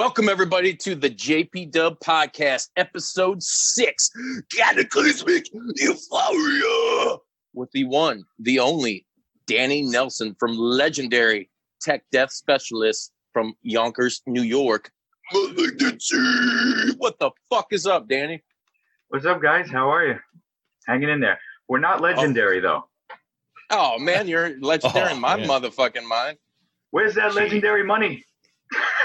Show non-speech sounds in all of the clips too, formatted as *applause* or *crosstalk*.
Welcome everybody to the JP Dub Podcast, episode six, Cataclysmic Euphoria, with the one, the only, Danny Nelson from legendary tech death specialist from Yonkers, New York. Malignancy. What the fuck is up, Danny? What's up, guys? How are you? Hanging in there. We're not legendary oh. though. Oh man, you're legendary *laughs* Oh, in my man. motherfucking mind. Where's that legendary money?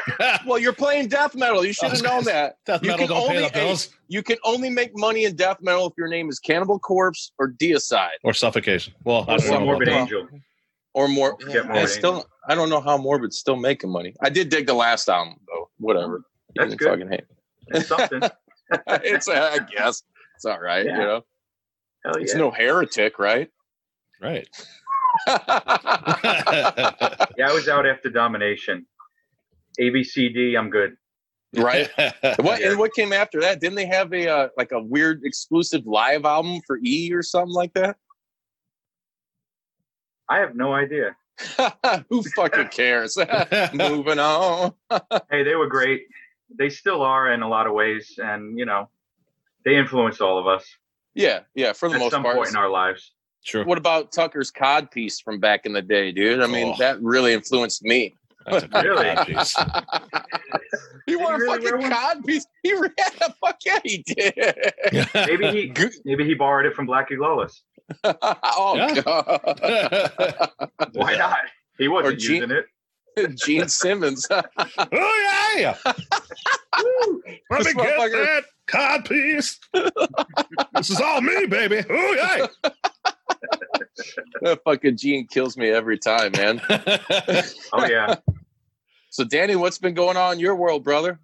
*laughs* Well, you're playing death metal. You should have known that. Death You metal can don't pay only- the bills You can only make money in death metal if your name is Cannibal Corpse or Deicide or suffocation. Well, I Or don't know. Morbid about that. Angel. or more. Get Yeah, Morbid it's still, I don't know how Morbid's still making money. I did dig the last album though. Whatever. That's good. Fucking hate. It's something. *laughs* it's uh, I guess it's all right. Yeah. You know, Hell it's yeah. no heretic, right? Right. *laughs* Yeah, I was out after domination. ABCD, I'm good. right. *laughs* What Yeah. and what came after that? Didn't they have a uh, like a weird exclusive live album for E or something like that? I have no idea. *laughs* *laughs* Who fucking cares? Moving on. Hey, they were great. They still are in a lot of ways, and you know, they influenced all of us Yeah, yeah. For the at most some part. point in our lives. Sure. What about Tucker's cod piece from back in the day, dude? I mean, Oh. that really influenced me. That's a great Really? piece. he wore a really wear fucking one? cod piece. He ran a fuck yeah, he did. *laughs* Maybe he maybe he borrowed it from Blackie Lawless. *laughs* oh Yeah. god. *laughs* Why not? He wasn't Or Gene- using it. Gene Simmons. oh yeah. Let This me get motherfucker- that cod piece. this is all me, baby. Oh that fucking Gene kills me every time, man. *laughs* Oh yeah. So Danny, what's been going on in your world, brother?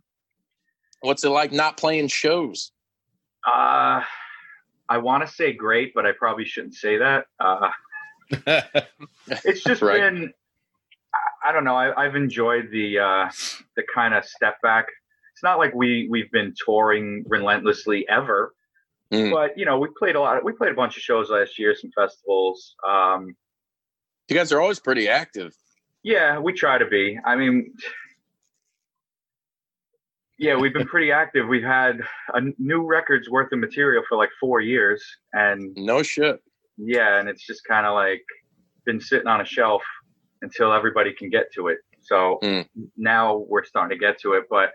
What's it like not playing shows? Uh I want to say great, but I probably shouldn't say that. Uh, *laughs* it's just Right. been I- I don't know. I, I've enjoyed the uh, the kind of step back. It's not like we we've been touring relentlessly ever, Mm. but you know we played a lot. We played a bunch of shows last year, some festivals. Um, You guys are always pretty active. yeah, we try to be. I mean, yeah, we've been pretty active. We've had a new records worth of material for like four years, and No shit. yeah, and it's just kind of like been sitting on a shelf until everybody can get to it. So Mm. now we're starting to get to it, but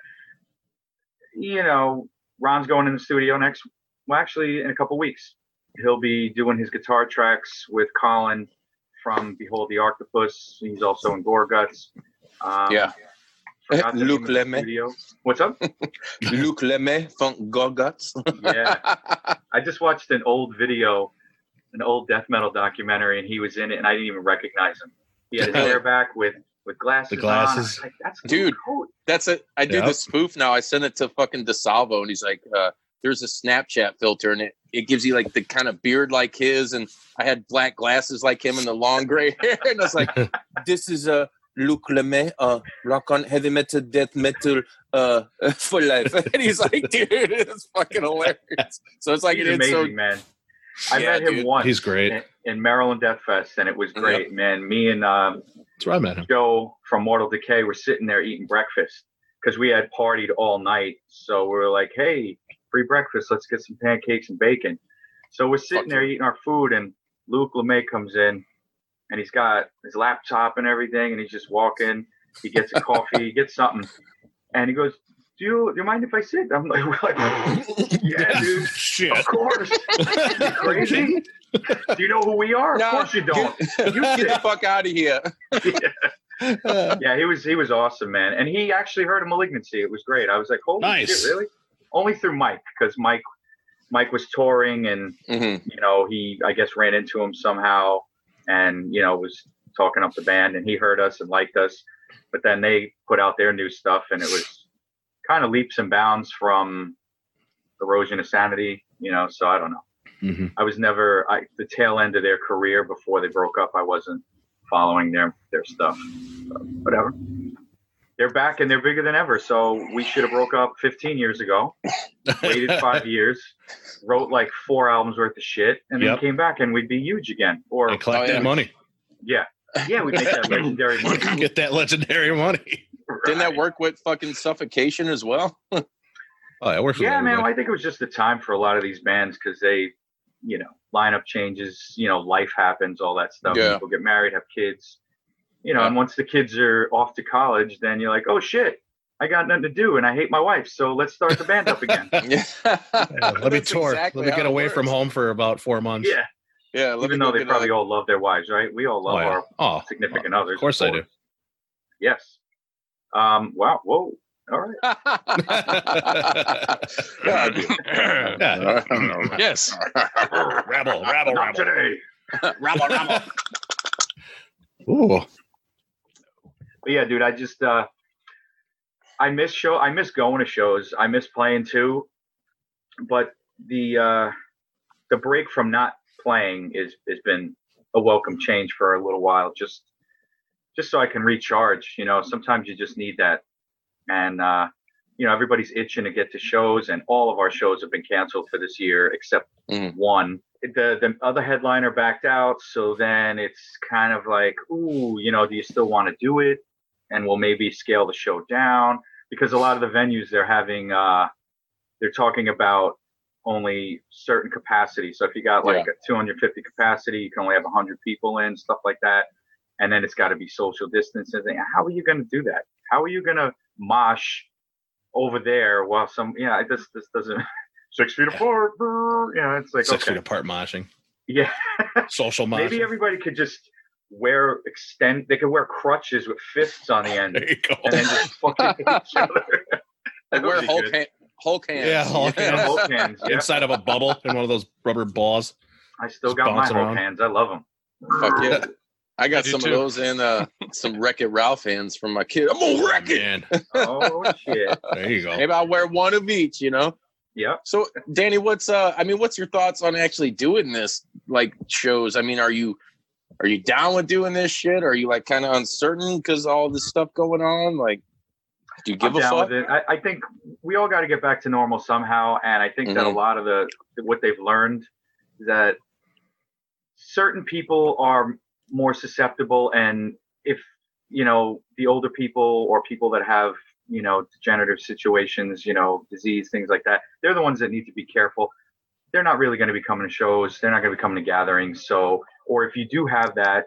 you know, Ron's going in the studio next. Well, actually, in a couple weeks, he'll be doing his guitar tracks with Colin from Behold the Arctopus. He's also in Gorguts. Um, Yeah. forgot the name Luc of the Lemay. studio. What's up? *laughs* Luc Lemay from Gorguts. Yeah. I just watched an old video, an old death metal documentary, and he was in it, and I didn't even recognize him. He had his hair back with with glasses. The glasses. On. Like, That's Dude. Coat. That's it. I did Yep. the spoof now. I send it to fucking DeSalvo, and he's like, uh, "There's a Snapchat filter, and it, it gives you like the kind of beard like his." And I had black glasses like him and the long gray *laughs* hair, and I was like, *laughs* "This is a Luc Lemay, uh, rock on heavy metal, death metal, uh, *laughs* for life." And he's like, "Dude, it's fucking hilarious." So it's like He's it is amazing, so. man. I Yeah, met him dude. once. He's great. in, in Maryland Death Fest, and it was great, man. Me and um, That's where I met him. Joe from Mortal Decay were sitting there eating breakfast because we had partied all night. So we were like, "Hey, free breakfast. Let's get some pancakes and bacon." So we're sitting there eating our food, and Luc Lemay comes in, and he's got his laptop and everything, and he's just walking. He gets a coffee, he gets something, and he goes, "Do you do you mind if I sit?" I'm like, *laughs* we're like *laughs* "Yeah, dude." Shit. Of course. You crazy? *laughs* Do you know who we are? Nah, of course you don't. Get, You get the fuck out of here. yeah, he was he was awesome, man. And he actually heard of malignancy. It was great. I was like, holy Nice. shit, really? Only through Mike, because Mike Mike was touring and Mhm. you know, he I guess ran into him somehow and you know, was talking up the band and he heard us and liked us. But then they put out their new stuff and it was kind of leaps and bounds from erosion of sanity, you know, so I don't know. Mhm. I was never I, the tail end of their career before they broke up. I wasn't following their their stuff. So, whatever. They're back and they're bigger than ever. So we should have broke up 15 years ago. Waited *laughs* five years, wrote like four albums worth of shit, and then Yep. came back and we'd be huge again. Or and collect Oh, yeah. that money. yeah, yeah, we'd make that *laughs* legendary money. *laughs* Get that legendary money. Didn't that work with fucking suffocation as well? Oh, yeah, works. Yeah, man. everybody. I think it was just the time for a lot of these bands because they, you know, lineup changes. You know, life happens, all that stuff. Yeah. People get married, have kids. You know, Yeah. and once the kids are off to college, then you're like, oh shit, I got nothing to do, and I hate my wife, so let's start the band up again. *laughs* yeah. Yeah, let me tour. exactly let me get it away from home for about four months. Yeah, Yeah, let even me though they probably a- all love their wives, right? We all love Oh, yeah. our oh, significant others. of course I do. Yes. Um. Wow. Whoa. All right. *laughs* yeah, I do. Yeah. yes. rabble, rabble, Not rabble. today. rabble, rabble. *laughs* Ooh. But yeah, dude, I just uh I miss show I miss going to shows. I miss playing too. But the uh the break from not playing is has been a welcome change for a little while just just so I can recharge, you know. Sometimes you just need that. And uh you know, everybody's itching to get to shows and all of our shows have been canceled for this year except Mhm. one. The the other headliner backed out, so then it's kind of like, ooh, you know, do you still want to do it? And we'll maybe scale the show down because a lot of the venues they're having uh they're talking about only certain capacity. So if you got like a 250 capacity you can only have 100 people in stuff like that and then it's got to be social distancing. How are you going to do that? How are you going to mosh over there while some yeah just this doesn't *laughs* six feet apart brr, you know it's like Six okay. feet apart moshing. yeah. *laughs* Social moshing. maybe everybody could just wear extend they could wear crutches with fists on the end there you go. and then just fucking hit each other. Like *laughs* *laughs* That wear would be Hulk, good. hand, Hulk hands. Yeah, Hulk Yeah, hands. Hulk hands. Yeah. Inside of a bubble in one of those rubber balls. I still got my Hulk around. hands. I love them. Fuck yeah. *laughs* I got I some too. of those and uh, some Wreck It Ralph hands from my kid. I'm gonna wreck it. Man, Oh shit. there you go. Maybe I'll wear one of each, you know? Yeah. So Danny, what's uh I mean, what's your thoughts on actually doing this like shows? I mean, are you are you down with doing this shit? Are you like kind of uncertain because all this stuff going on? Like, do you give I'm a fuck? I, I think we all got to get back to normal somehow, and I think that a Mhm. lot of the what they've learned is that certain people are more susceptible, and if you know the older people or people that have you know degenerative situations, you know disease, things like that, they're the ones that need to be careful. They're not really going to be coming to shows. They're not going to be coming to gatherings. So, or if you do have that,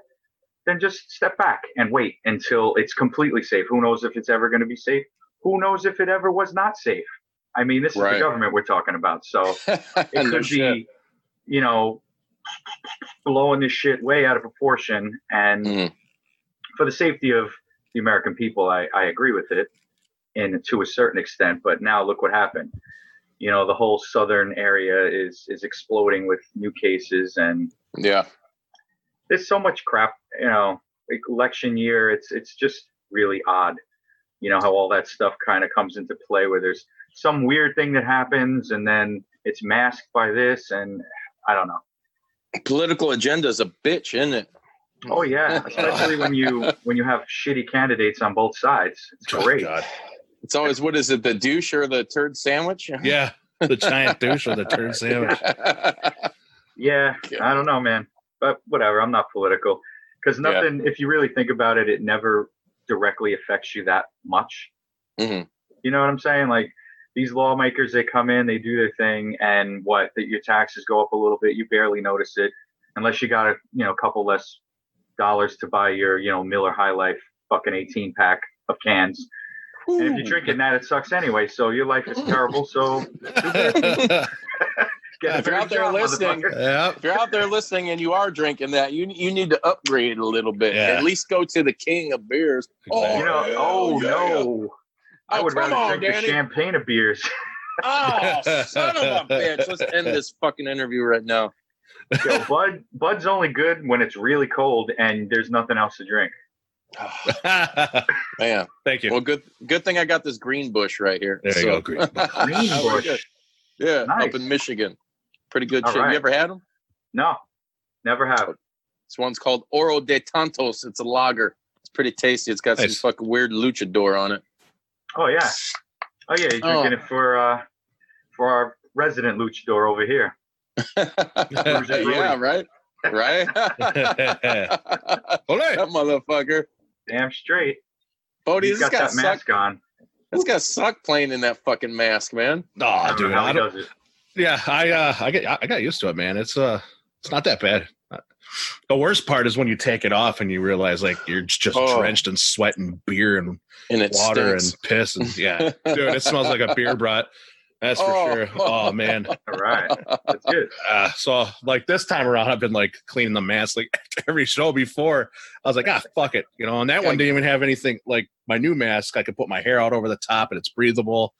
then just step back and wait until it's completely safe. Who knows if it's ever going to be safe? Who knows if it ever was not safe? I mean, this is Right. the government we're talking about. So *laughs* it could shit. be, you know, blowing this shit way out of proportion. And Mhm. for the safety of the American people, I, I agree with it and to a certain extent. But now look what happened. You know, the whole southern area is is exploding with new cases and Yeah. there's so much crap, you know, like election year, it's it's just really odd. You know how all that stuff kind of comes into play where there's some weird thing that happens and then it's masked by this and I don't know. Political agenda is a bitch, isn't it? Oh yeah, especially when you *laughs* when you have shitty candidates on both sides. It's Oh, great. God. It's always what is it, the douche or the turd sandwich? *laughs* Yeah, the giant douche or the turd sandwich. *laughs* Yeah, I don't know, man. But whatever, I'm not political. Because Yeah. nothing if you really think about it, it never directly affects you that much. Mhm. You know what I'm saying? Like these lawmakers, they come in, they do their thing, and what that your taxes go up a little bit, you barely notice it, unless you got a you know couple less dollars to buy your you know Miller High Life fucking 18 pack of cans. And if you're drinking that, it sucks anyway. So your life is *laughs* terrible. So *laughs* get If you're out there job, listening, motherfucker. yeah. if you're out there listening and you are drinking that, you you need to upgrade a little bit. Yeah. At least go to the king of beers. Exactly. Oh, you know, oh yeah. no. I Oh, would come rather on, drink Danny. the champagne of beers. *laughs* Oh, son of a bitch. Let's end this fucking interview right now. Yo, Bud, Bud's only good when it's really cold and there's nothing else to drink. *sighs* Man. Thank you. Well, good good thing I got this Greenbush right here. There you go, Green *laughs* Green Oh, Bush. Yeah, Nice. up in Michigan. Pretty good All shit. right. You ever had them? No, never have. This one's called Oro de Tontos. It's a lager. It's pretty tasty. It's got Nice. some fucking weird luchador on it. Oh yeah. Oh yeah, you're Oh. drinking it for uh for our resident luchador over here. *laughs* yeah, right? Right? *laughs* that Ole. motherfucker. Damn straight. Bodie, He's this got got that suck. mask on. This got suck playing in that fucking mask, man. I Oh, don't dude, I don't, yeah, I uh, I get I got used to it, man. It's uh, it's not that bad. The worst part is when you take it off and you realize like you're just Oh. drenched in sweat and beer and And it water stinks. and piss and yeah, *laughs* dude, it smells like a beer brat. That's for Oh. sure. Oh man. All right, that's good. Uh, so like this time around, I've been like cleaning the mask like *laughs* every show before. I was like, ah, fuck it, you know. And that one didn't even have anything like my new mask. I could put my hair out over the top and it's breathable.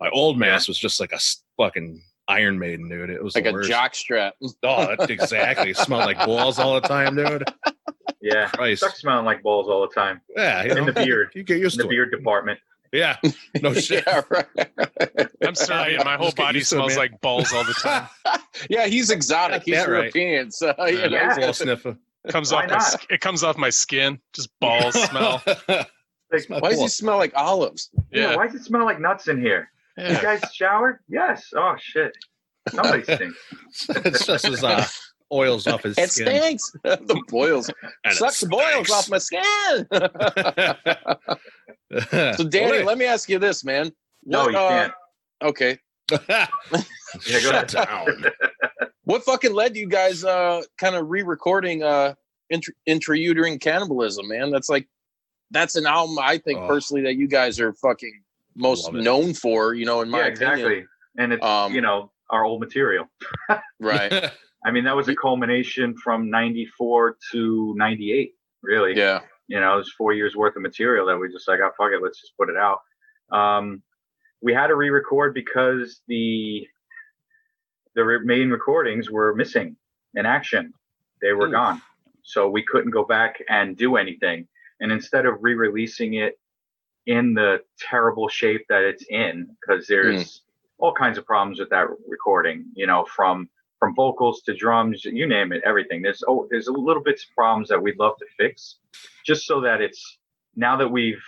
My old mask was just like a fucking Iron Maiden, dude. It was like a worst. jock strap. Oh, exactly. It smelled like balls all the time, dude. Yeah, Christ. smelling like balls all the time Yeah, you in the beard, you get used in used the to beard department. It. Yeah, no *laughs* shit. yeah, right. I'm Serbian. My whole body used to it, smells man. like balls all the time. *laughs* yeah, he's exotic. Got He's that right. European, so you Yeah. he's Ball got- sniffer. Comes Why off my not? sk- it comes off my skin. Just balls *laughs* smell. Like, Smell Why does he smell like olives? yeah. Yeah. why does it smell like nuts in here? You guys showered? Yes. Oh shit. Somebody stinks. it's just his uh, oils off his It skin. stinks. *laughs* the boils. *laughs* And it the boils off my skin. *laughs* so, Danny, Well, let me ask you this, man. No, What, you uh, can't. Okay. Yeah, go Shut ahead. down. What fucking led you guys uh kind of re-recording uh intra- intrauterine cannibalism, man? That's like that's an album I think Oh. personally that you guys are fucking most known for, you know, in my yeah, opinion. exactly. And it's Um, you know our old material. Right. I mean, that was a culmination from '94 to '98. Really, Yeah. you know, it was four years worth of material that we just like, oh fuck it, let's just put it out. Um, we had to re-record because the the re- main recordings were missing in action; they were Ooh. gone, so we couldn't go back and do anything. And instead of re-releasing it in the terrible shape that it's in, because there's all kinds of problems with that recording, you know, from from vocals to drums, you name it, everything. There's oh, there's a little bits of problems that we'd love to fix, just so that it's now that we've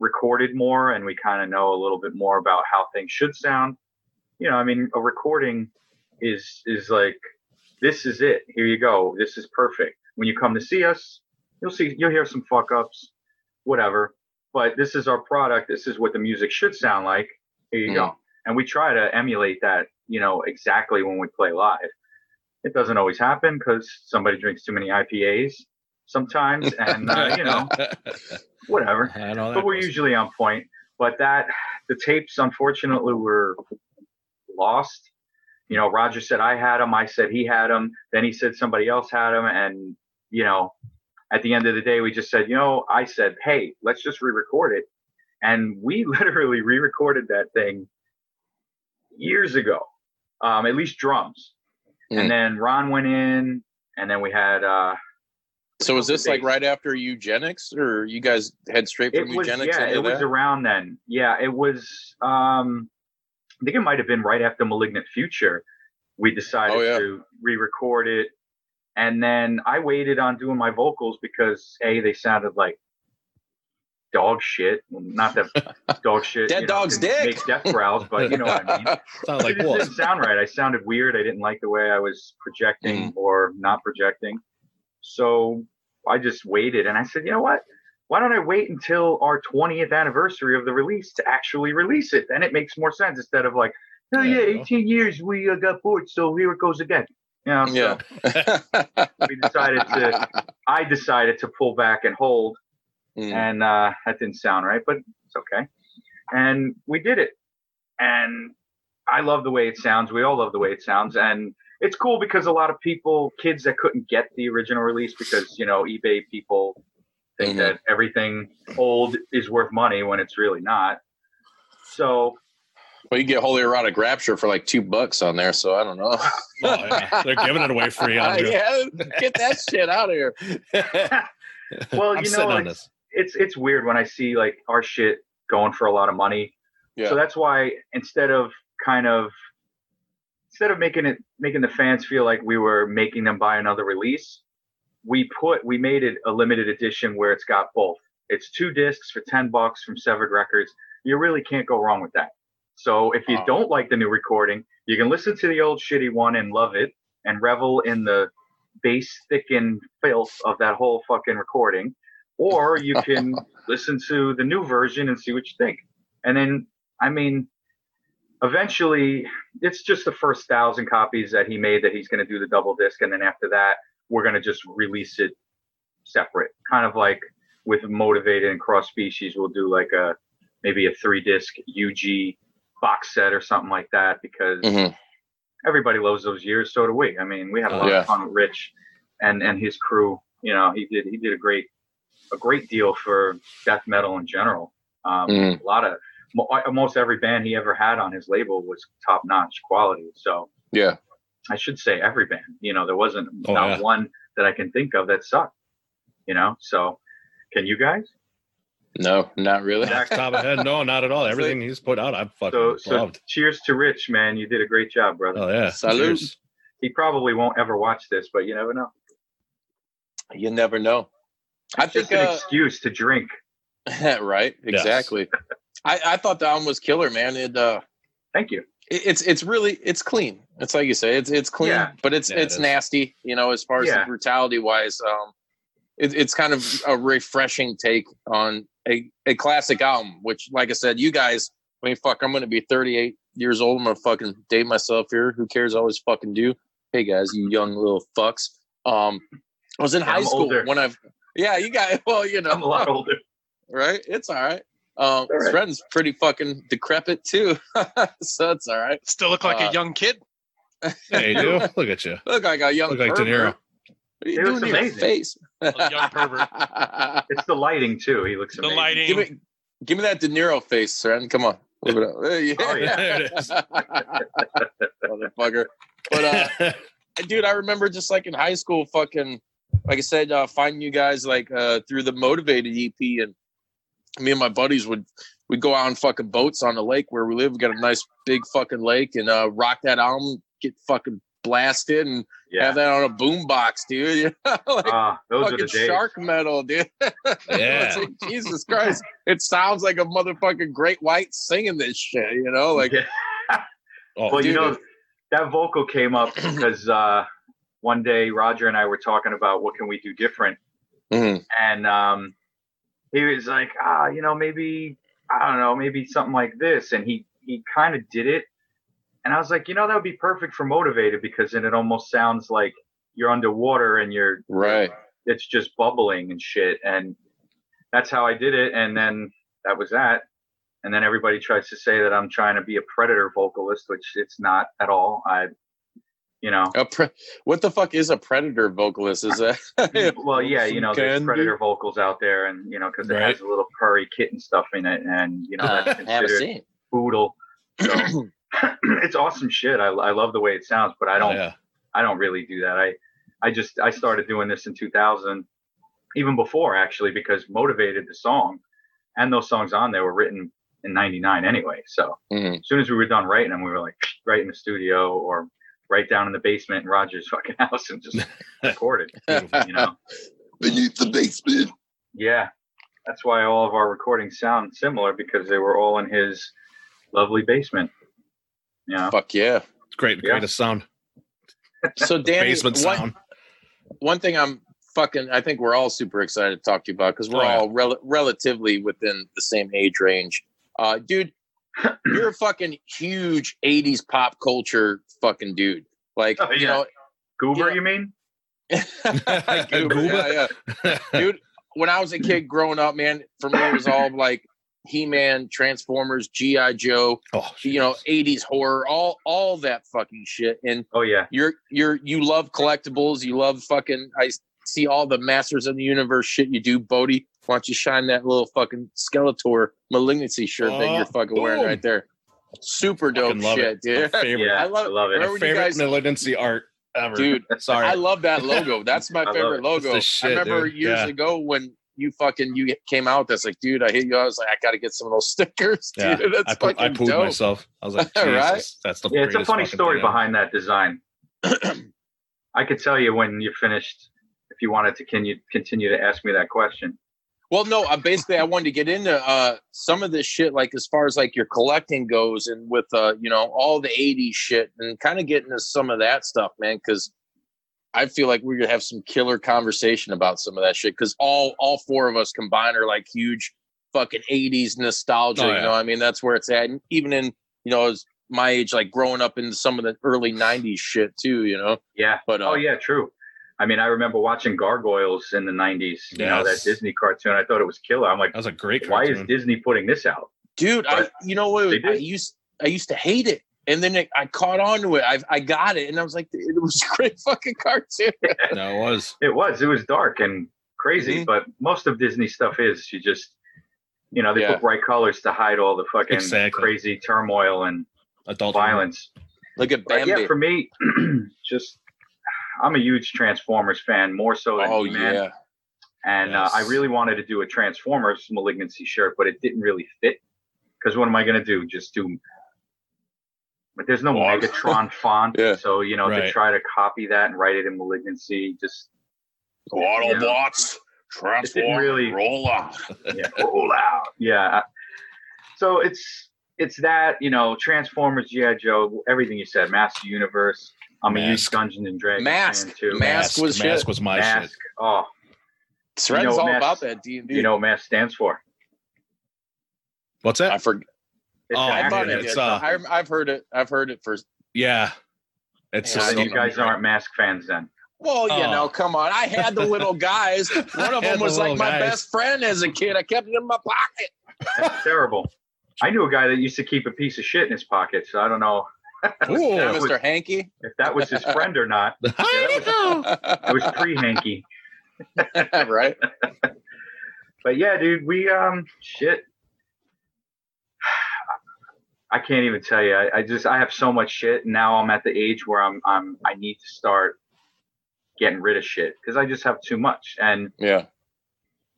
recorded more and we kind of know a little bit more about how things should sound. You know, I mean, a recording is is like this is it. Here you go. This is perfect. When you come to see us, you'll see you'll hear some fuck ups, whatever. But this is our product. This is what the music should sound like. Here you mm. go. And we try to emulate that, you know, exactly when we play live. It doesn't always happen because somebody drinks too many IPAs sometimes, *laughs* and uh, you know, whatever. *laughs* Know But we're goes. usually on point. But that the tapes, unfortunately, were lost. You know, Roger said I had them. I said he had them. Then he said somebody else had them, and you know, at the end of the day, we just said, you know, I said, hey, let's just re-record it, and we *laughs* literally re-recorded that thing years ago. Um, at least drums, Mm. and then Ron went in, and then we had. uh So was this like right after eugenics or you guys head straight it from was eugenics yeah it was that? around then yeah it was um i think it might have been right after malignant future we decided Oh, yeah. to re-record it and then i waited on doing my vocals because a they sounded like dog shit not that dog shit Dead you know, dog's dick. make death growls but you know what i mean *laughs* Sound like it just didn't sound right. I sounded weird. I didn't like the way I was projecting Mm. or not projecting. So I just waited and I said, you know what? Why don't I wait until our 20th anniversary of the release to actually release it? Then it makes more sense instead of like, oh Yeah, yeah, 18 years we uh, got bored, so here it goes again. You know, so yeah. we decided to, I decided to pull back and hold Mm. and uh, that didn't sound right, but it's okay. And we did it, and I love the way it sounds. We all love the way it sounds, and it's cool because a lot of people, kids that couldn't get the original release because you know eBay people think Mhm. that everything old is worth money when it's really not. So Well, you get Holy Erotic Rapture for like two bucks on there, so I don't know. *laughs* Oh, yeah. They're giving it away free, *laughs* Andrew. yeah, get that shit out of here. *laughs* well, I'm you sitting know, on it's, it's weird when I see like our shit going for a lot of money. Yeah. So that's why instead of kind of instead of making it making the fans feel like we were making them buy another release, we put we made it a limited edition where it's got both. It's two discs for ten bucks from Sevared Records. You really can't go wrong with that. So if you don't like the new recording, you can listen to the old shitty one and love it and revel in the bass thickened filth of that whole fucking recording. Or you can *laughs* listen to the new version and see what you think. And then, I mean, eventually, it's just the first thousand copies that he made that he's going to do the double disc, and then after that, we're going to just release it separate, kind of like with motivated and cross species. We'll do like a maybe a three disc UG box set or something like that because Mhm. everybody loves those years. So do we. I mean, we had a lot Yeah. of fun with Rich and and his crew. You know, he did he did a great a great deal for death metal in general. Um, Mhm. A lot of mo- almost every band he ever had on his label was top notch quality. So Yeah. I should say every band. You know, there wasn't Oh, not yeah. one that I can think of that sucked. You know, so can you guys? No, not really. Zach, Top of head, no, not at all. *laughs* Everything he's put out, I've fucking So, so loved. cheers to Rich, man. You did a great job, brother. Oh yeah, Salute. Cheers. He probably won't ever watch this, but you never know. You never know. I It's just think an uh, excuse to drink. *laughs* right, exactly. I, I thought the album was killer, man. It uh Thank you. it- it's it's really it's clean. It's like you say, it's it's clean, Yeah. but it's Yeah, it's is. nasty. You know, as far as Yeah. the brutality wise, um, it, it's kind of a refreshing take on a a classic album. Which, like I said, you guys, I mean, fuck, I'm gonna be 38 years old. I'm gonna fucking date myself here. Who cares? I always fucking do. Hey guys, you young little fucks. Um, I was in Yeah, high I'm school older. when I've yeah, you got *laughs* well, you know, I'm a lot older. right? It's all right. Um, all right. Sreten's pretty fucking decrepit too, *laughs* so it's all right. Still look like Uh, a young kid. Hey, you do. *laughs* Look at you. Look like a young Look like De. Niro. What are you He looks doing to your face? A young pervert. It's the lighting too. He looks The amazing. lighting. give me, give me that De Niro face, Sreten. Come on, Live it up. Yeah. Oh, yeah. There it is. motherfucker. But uh, dude, I remember just like in high school, fucking, like I said, uh, finding you guys like uh, through the Motivated EP, and me and my buddies would we'd go out on fucking boats on the lake where we live. We got a nice big fucking lake, and uh, rock that album, get fucking blasted, and Yeah. have that on a boom box, dude. *laughs* You know, *laughs* like Ah, those are fucking the days. shark metal, dude. *laughs* Yeah. Like, Jesus Christ, it sounds like a motherfucking great white singing this shit. You know, like Yeah. Oh, well, you dude. know, that vocal came up because uh, one day Roger and I were talking about what can we do different, mhm. and um, he was like, ah, you know, maybe I don't know, maybe something like this, and he he kind of did it, and I was like, you know, that would be perfect for motivated because then it almost sounds like you're underwater and you're right. it's just bubbling and shit. And that's how I did it. And then that was that. And then everybody tries to say that I'm trying to be a predator vocalist, which it's not at all. I, you know, pre- what the fuck is a predator vocalist? Is that *laughs* well, *laughs* yeah, you know, there's predator vocals out there, and you know, because it Right. has a little purry kitten stuff in it, and you know, that's *laughs* considered poodle. So *clears throat* *clears throat* it's awesome shit. I, I love the way it sounds, but I don't Oh, yeah. I don't really do that. I I just I started doing this in 2000, even before actually, because motivated the song, and those songs on there were written in '99 anyway. So Mhm. as soon as we were done writing them, we were like *sniffs* right in the studio or right down in the basement in Roger's fucking *laughs* house and just recorded. *laughs* You know? Beneath the basement. Yeah, that's why all of our recordings sound similar because they were all in his lovely basement. You know? Fuck yeah. It's great. Yeah. Greatest sound. So Danny, Basement one, sound. one thing I'm fucking I think we're all super excited to talk to you about because we're Oh, yeah. all rel- relatively within the same age range. Uh, dude, you're a fucking huge '80s pop culture fucking dude. Like Oh, you know, Goober, Yeah. you mean? *laughs* *laughs* Goober, Goober? yeah, yeah. dude. When I was a kid growing up, man, for me it was all like He-Man, Transformers, GI Joe, oh, you know, '80s horror, all all that fucking shit. And Oh yeah. you're you're you love collectibles. You love fucking. I see all the Masters of the Universe shit you do, Bodie. Why don't you shine that little fucking Skeletor malignancy shirt that Oh, you're fucking wearing right there? Super dope love shit, it. dude. *laughs* Favorite, Yeah, I love- I love it. remember- when you favorite guys- malignancy art ever. Dude, sorry. I love that *laughs* logo. That's my favorite it. Logo. shit, I remember dude. years Yeah. ago when you fucking you came out. That's like, dude, I hit you. I was like, I got to get some of those stickers, *laughs* Yeah, dude. That's I, poo- I fucking pooed dope. myself. I was like, Right? That's the Yeah, it's a funny story thing behind that design. *clears throat* I could tell you when you're finished if you wanted to can you continue to ask me that question. Well, no, uh, basically, I wanted to get into uh, some of this shit, like as far as like your collecting goes, and with uh, you know all the '80s shit, and kind of get into some of that stuff, man. Because I feel like we're gonna have some killer conversation about some of that shit because all all four of us combined are like huge fucking '80s nostalgia. Oh, You yeah. know, I mean, that's where it's at. And even in you know, as my age, like growing up in some of the early '90s shit too. You know, Yeah. but uh, Oh yeah, true. I mean, I remember watching Gargoyles in the '90s. You know that Disney cartoon. I thought it was killer. I'm like, That was a great why is. Disney putting this out? dude, I you know what? I used I used to hate it. And then it, I caught on to it. I, I got it, and I was like, "It was a great *laughs* fucking cartoon." *laughs* *laughs* no, it was. It was. It was dark and crazy, Mhm. but most of Disney stuff is you just, you know, they Yeah. put bright colors to hide all the fucking Exactly. crazy turmoil and Adult violence. Look at But yeah, for me, *clears throat* just I'm a huge Transformers fan, more so than oh He-Man. yeah, And uh, I really wanted to do a Transformers malignancy shirt, but it didn't really fit. Because what am I going to do? Just do. But there's no Well, Megatron *laughs* font, Yeah. so you know to try to copy that and write it in malignancy, just Autobots transform, really- roll out. *laughs* yeah, roll out. Yeah. So it's it's that you know Transformers, yeah, Joe, everything you said, Master Universe. I'm a huge Mask. Dungeons and Dragons Mask. fan too. Mask was Mask shit. was my Mask. shit. Oh, Shred's You know what all Mass- about that D and D. you know what Mask stands for? What's that? I that? forget. It's Oh, I thought man, it acronym. it's, did. uh, I, I've heard it. I've heard it for. Yeah. It's Yeah, So you guys aren't Mask fans then. Well, you Oh. know, come on. I had the little guys. One of *laughs* them was the like my guys. best friend as a kid. I kept it in my pocket. That's terrible. I knew a guy that used to keep a piece of shit in his pocket, so I don't know Ooh. Yeah, was- Mr. Hanky. if that was his friend or not. *laughs* *laughs* It was pre hanky. *laughs* right? But yeah, dude, we um shit. *sighs* I can't even tell you. I, I just I have so much shit. Now I'm at the age where I'm I'm I need to start getting rid of shit because I just have too much. And Yeah.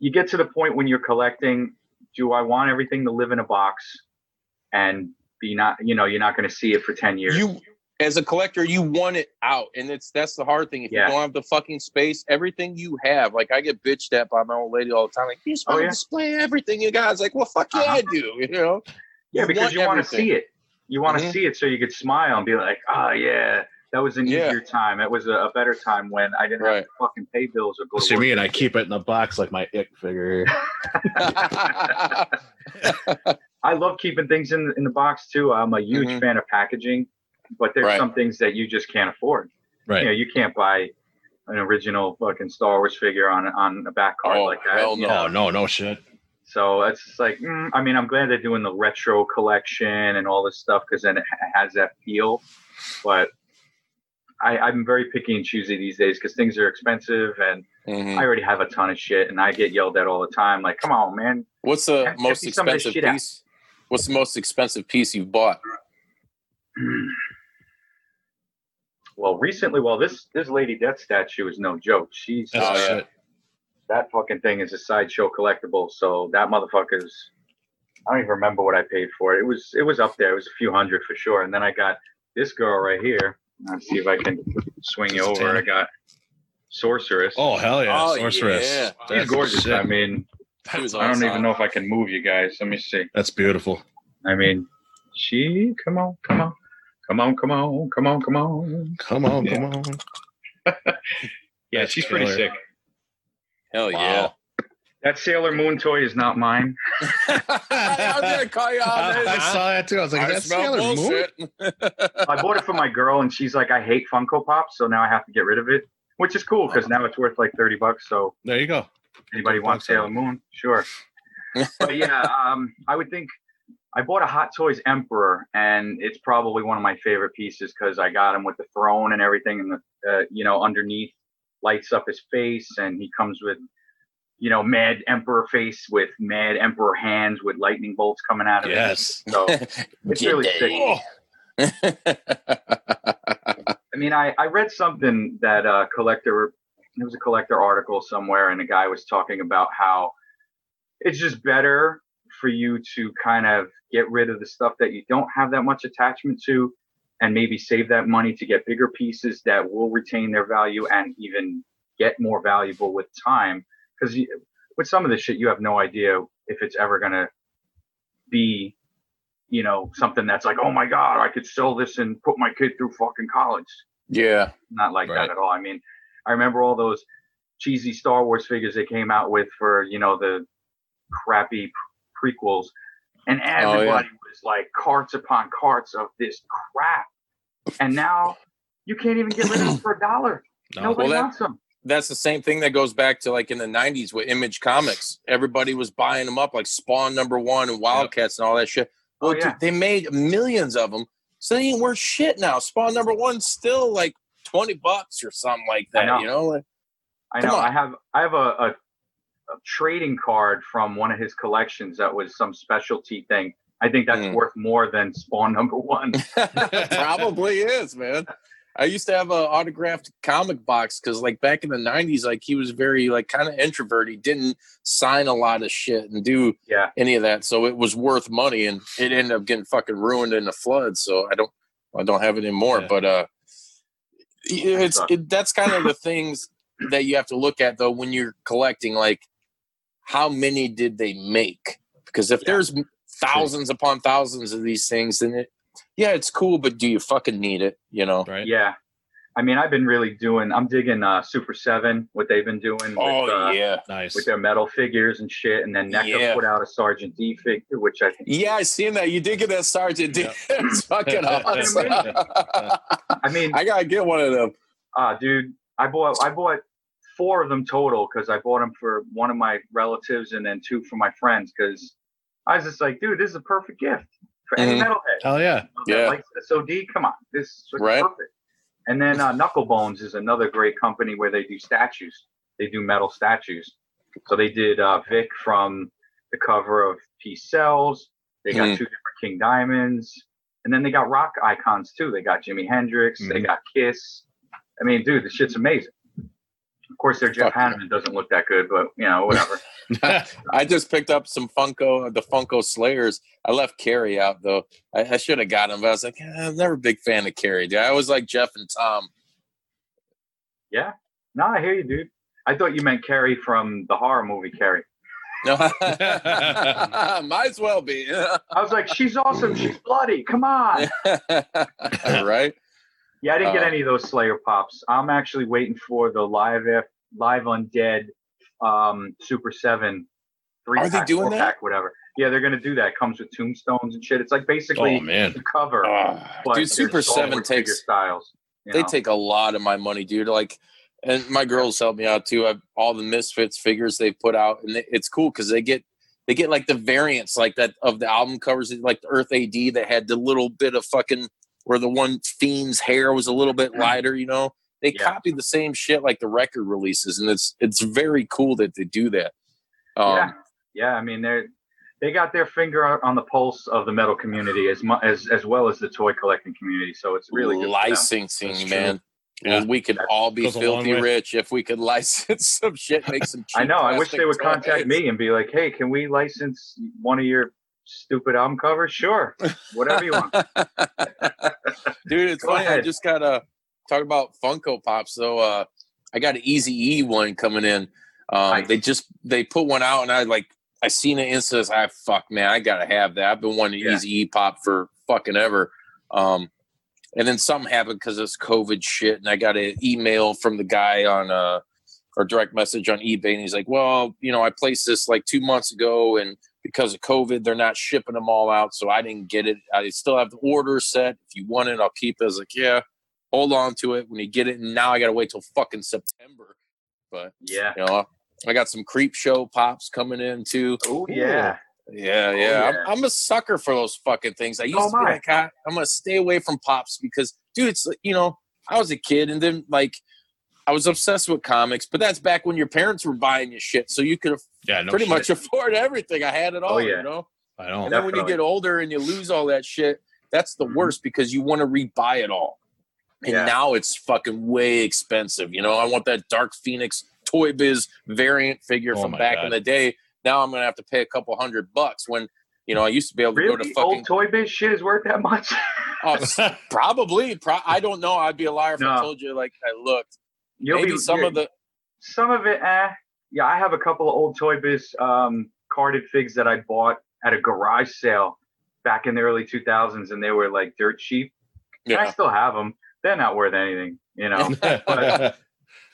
you get to the point when you're collecting. Do I want everything to live in a box and be not? You know, you're not going to see it for ten years. You, as a collector, you want it out, and it's that's the hard thing. If Yeah. you don't have the fucking space, everything you have, like I get bitched at by my old lady all the time. Like, you just Oh, want to display everything you got. It's like, well, fuck yeah, Uh-huh. I do. *laughs* You know? yeah, because you want to see it. You want to Mhm. see it so you could smile and be like, oh yeah. That was an Yeah. easier time. It was a, a better time when I didn't have to fucking pay bills or go See me and I keep it in the box like my ick figure. *laughs* *laughs* I love keeping things in in the box too. I'm a huge Mhm. fan of packaging, but there's Right. some things that you just can't afford. Right. You know, you can't buy an original fucking Star Wars figure on on a back card Oh, like that. hell no. know? No, no shit. So it's just like, mm, I mean, I'm glad they're doing the retro collection and all this stuff because then it has that feel. But I, I'm very picky and choosy these days because things are expensive and Mhm. I already have a ton of shit and I get yelled at all the time. Like, come on, man. What's the most check some of this expensive shit out. piece? What's the most expensive piece you've bought? Hmm. Well, recently, well, this this Lady Death statue is no joke. She's Oh, the yeah. shit. that fucking thing is a sideshow collectible. So that motherfucker's. I don't even remember what I paid for it. It was it was up there. It was a few hundred for sure. And then I got this girl right here. Let's see if I can swing you over. I got Sorceress. Oh hell yeah, Oh, sorceress. yeah. She's That's gorgeous. sick. I mean, She was I don't awesome. even know if I can move you guys. Let me see. That's beautiful. I mean, she. Come on, come on, come on, come on, come on, come on. Come on, Yeah. come on. *laughs* Yeah, That's she's pretty sick. Hell Wow. yeah. That Sailor Moon toy is not mine. *laughs* I was gonna call you out. I, I saw that too. I was like, I that's smell Sailor Moon. *laughs* I bought it for my girl, and she's like, I hate Funko Pops, so now I have to get rid of it, which is cool because now it's worth like thirty bucks. So There you go. Anybody Good wants bucks Sailor Moon, sure. *laughs* but yeah, um, I would think I bought a Hot Toys Emperor, and it's probably one of my favorite pieces because I got him with the throne and everything, and the uh, you know underneath lights up his face, and he comes with you know Mad Emperor face with Mad Emperor hands with lightning bolts coming out of Yes. it. So *laughs* it's really sick. I mean, I, I read something that a collector, it was a collector article somewhere, and a guy was talking about how it's just better for you to kind of get rid of the stuff that you don't have that much attachment to and maybe save that money to get bigger pieces that will retain their value and even get more valuable with time. Because with some of this shit, you have no idea if it's ever going to be you know, something that's like, oh my God, I could sell this and put my kid through fucking college. yeah. Not like Right. that at all. I mean, I remember all those cheesy Star Wars figures they came out with for you know the crappy prequels, and Oh, yeah. everybody was like carts upon carts of this crap, and now you can't even get rid of them for a dollar. No. Nobody Well, that- wants them. That's the same thing that goes back to like in the '90s with Image Comics. Everybody was buying them up, like Spawn number one and Wildcats and all that shit. Oh, Well, yeah. dude, they made millions of them, so they ain't worth shit now. Spawn number one still like twenty bucks or something like that. know. You know, Like, I know. on. I have I have a, a, a trading card from one of his collections that was some specialty thing. I think that's Mm. worth more than Spawn number one. *laughs* *laughs* probably is, man. I used to have a autographed comic box because, like, back in the '90s, like he was very like kind of introvert. He didn't sign a lot of shit and do Yeah. any of that, so it was worth money, and it ended up getting fucking ruined in the flood. So I don't, I don't have it anymore. Yeah. But uh, it's it, that's kind of the things that you have to look at though when you're collecting. Like, how many did they make? Because if Yeah. there's thousands upon thousands of these things, then it, yeah, it's cool, but do you fucking need it? You know? Right. Yeah. I mean, I've been really doing. I'm digging uh, Super Seven, what they've been doing with, Oh uh, yeah, Nice. with their metal figures and shit. And then NECA Yeah. put out a Sergeant D figure, which I think. yeah. I seen that. You did get that sergeant. Yeah. *laughs* it's fucking *laughs* awesome. I mean, I gotta get one of them. Ah, dude, I bought I bought four of them total because I bought them for one of my relatives and then two for my friends because I was just like, dude, this is a perfect gift for any Mhm. metalhead. Hell yeah. Yeah. Like SOD, come on, this is Right. perfect. And then uh, Knucklebonz is another great company where they do statues. They do metal statues. So they did uh, Vic from the cover of Peace Sells. They got Mhm. two different King Diamonds. And then they got rock icons too. They got Jimi Hendrix. They Mhm. got Kiss. I mean, dude, the shit's amazing. Of course, their Jeff. Hanneman doesn't look that good, but you know, whatever. *laughs* I just picked up some Funko, the Funko Slayers. I left Kerry out though. I, I should have got him, but I was like, eh, I'm never a big fan of Kerry. Dude. I was like Jeff and Tom. yeah. No, I hear you, dude. I thought you meant Carrie from the horror movie Carrie. No, *laughs* might as well be. I was like, she's awesome. She's bloody. Come on. *laughs* right? Yeah, I didn't get Uh, any of those Slayer pops. I'm actually waiting for the live live undead um, Super Seven three Are they doing that? pack, whatever. Yeah, they're gonna do that. Comes with tombstones and shit. It's like basically Oh man. the cover. But dude, Super Seven takes styles. they know? take a lot of my money, dude. Like, and my girls help me out too. I've all the Misfits figures they put out, and they, it's cool because they get they get like the variants like that of the album covers, like the Earth AD that had the little bit of fucking where the one fiend's hair was a little bit lighter. You know, they Yeah. copy the same shit like the record releases, and it's it's very cool that they do that. Um, yeah, yeah. I mean, they're they got their finger on the pulse of the metal community as mu- as as well as the toy collecting community. So it's really good. licensing, man. Yeah. We could all be Goes a long filthy rich if we could *laughs* license some shit, make some. Cheap *laughs* I know. I wish they plastic would contact toys. me and be like, "Hey, can we license one of your stupid album cover? Sure, whatever you want." *laughs* Dude, it's funny. I just got to talk about Funko Pops. So uh, I got an Easy E one coming in. Um, Nice. They just they put one out, and I like I seen it and says, "I fuck man, I gotta have that." I've been wanting Yeah. Easy E pop for fucking ever. Um, and then something happened because it's COVID shit, and I got an email from the guy on uh or direct message on eBay, and he's like, "Well, you know, I placed this like two months ago, and because of COVID, they're not shipping them all out, so I didn't get it. I still have the order set. If you want it, I'll keep it." I was like, "Yeah, hold on to it when you get it." And now I got to wait till fucking September. But Yeah. you know, I got some Creepshow pops coming in too. Oh yeah. Yeah, yeah. yeah. I'm, I'm a sucker for those fucking things. I used So to be am like, "Ah, I'm gonna stay away from pops because, dude, it's like, you know, I was a kid and then like I was obsessed with comics, but that's back when your parents were buying you shit, so you could Yeah, no pretty shit. much afford everything. I had it all, Oh, yeah. you know. I know. And then when you get older and you lose all that shit, that's the Mhm. worst because you want to rebuy it all. And Yeah. now it's fucking way expensive. You know, I want that Dark Phoenix Toy Biz variant figure Oh from back God. in the day. Now I'm gonna have to pay a couple hundred bucks when you know I used to be able to go to fucking Old Toy Biz shit is worth that much? oh, probably. Pro- I don't know. I'd be a liar if I told you like I looked. You'll Maybe be some of the some of it. Eh. Yeah, I have a couple of old Toy Biz um, carded figs that I bought at a garage sale back in the early 2000s, and they were like dirt cheap. And I still have them. They're not worth anything, you know. *laughs*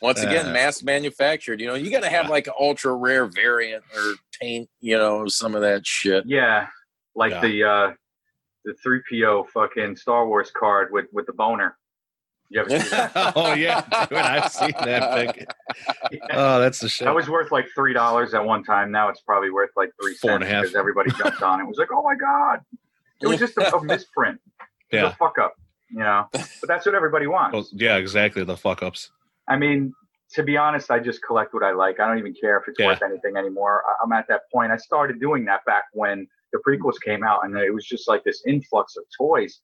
Once again, Uh. mass manufactured. You know, you got to have like an ultra rare variant or paint. You know, some of that shit. Yeah, like Yeah. the uh the three PO fucking Star Wars card with with the boner. You ever see that? *laughs* oh yeah, dude, I've seen that pic. Oh, that's the shit. That was worth like three dollars at one time. Now it's probably worth like three Four and a half. because everybody jumped on it. Was like, oh my god, it was just a, a misprint. Yeah. a fuck up, you know. But that's what everybody wants. Well, yeah, exactly. The fuck ups. I mean, to be honest, I just collect what I like. I don't even care if it's Yeah. worth anything anymore. I'm at that point. I started doing that back when the prequels came out, and it was just like this influx of toys.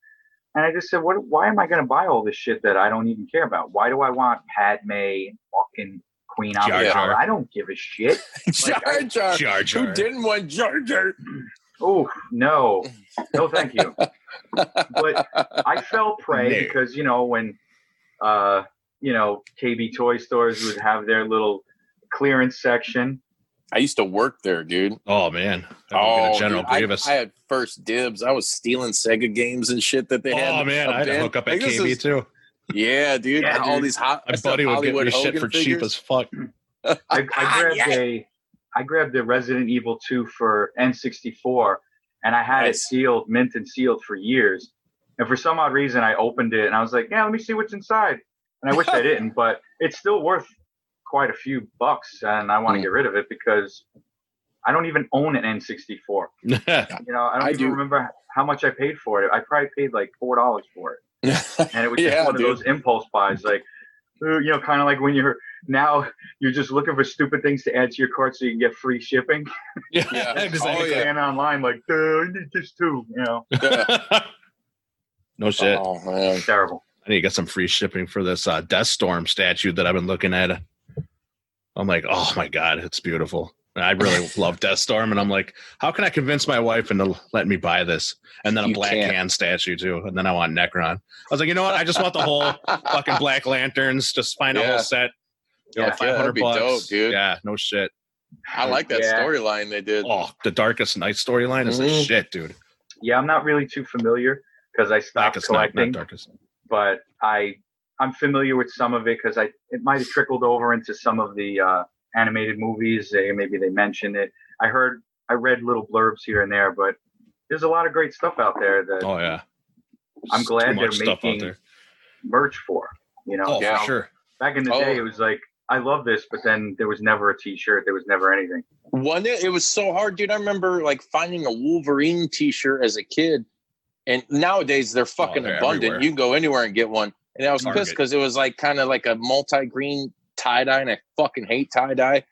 And I just said, "What? Why am I going to buy all this shit that I don't even care about? Why do I want Padme, fucking Queen Jar Jar. I don't give a shit. *laughs* Jar Jar. Jar Jar. Who didn't want Jar Jar? Oh no, no, thank you. *laughs* but I fell prey No. because you know when, uh, you know, KB toy stores would have their little clearance section. I used to work there, dude. Oh man. I oh, Oh, General dude, I, Grievous. I had first dibs. I was stealing Sega games and shit that they had. oh man, I had to in. hook up at Like, KB is- too. Yeah, dude. Yeah, all dude. these hot My stuff, buddy would give Hollywood me shit Hogan for cheap as fuck. *laughs* I, I ah, grabbed Yeah. a, I grabbed the Resident Evil 2 for N64, and I had it sealed, mint and sealed for years. And for some odd reason, I opened it and I was like, "Yeah, let me see what's inside." And I wish I *laughs* didn't, but it's still worth quite a few bucks, and I want to Mm. get rid of it because I don't even own an N64. *laughs* You know, I don't I even do. remember how much I paid for it. I probably paid like four dollars for it, *laughs* and it was just Yeah, one dude. of those impulse buys, like uh, you know, kind of like when you're now you're just looking for stupid things to add to your cart so you can get free shipping. *laughs* yeah, Yeah. exactly. Oh, yeah. And online, like, "Duh, I need this too. You know, no shit. Oh man. terrible. I need to get some free shipping for this uh, Deathstorm statue that I've been looking at. I'm like, oh my god, it's beautiful. And I really *laughs* love Deathstorm, and I'm like, how can I convince my wife into let me buy this? And then a You Black can't. Hand statue too, and then I want Nekron. I was like, you know what? I just want the whole fucking Black *laughs* Lanterns. Just find a whole set. You know, Yeah, five hundred bucks, dope, dude. Yeah, no shit. I like that Yeah. storyline they did. Oh, the Darkest Night storyline is the Mhm. shit, dude. Yeah, I'm not really too familiar because I stopped Blackest Night, collecting, not Darkest. but I I'm familiar with some of it because I it might have trickled over into some of the uh, animated movies. They, maybe they mentioned it. I heard I read little blurbs here and there, but there's a lot of great stuff out there that Oh yeah. I'm There's glad they're making there. merch for. You know, Oh, Yeah. for sure. back in the Oh. day, it was like I love this, but then there was never a T-shirt. There was never anything. One, it, it was so hard, dude. I remember like finding a Wolverine T-shirt as a kid, and nowadays they're fucking they're abundant. everywhere. You can go anywhere and get one. And I was Target. pissed because it was like kind of like a multi-green tie dye, and I fucking hate tie dye.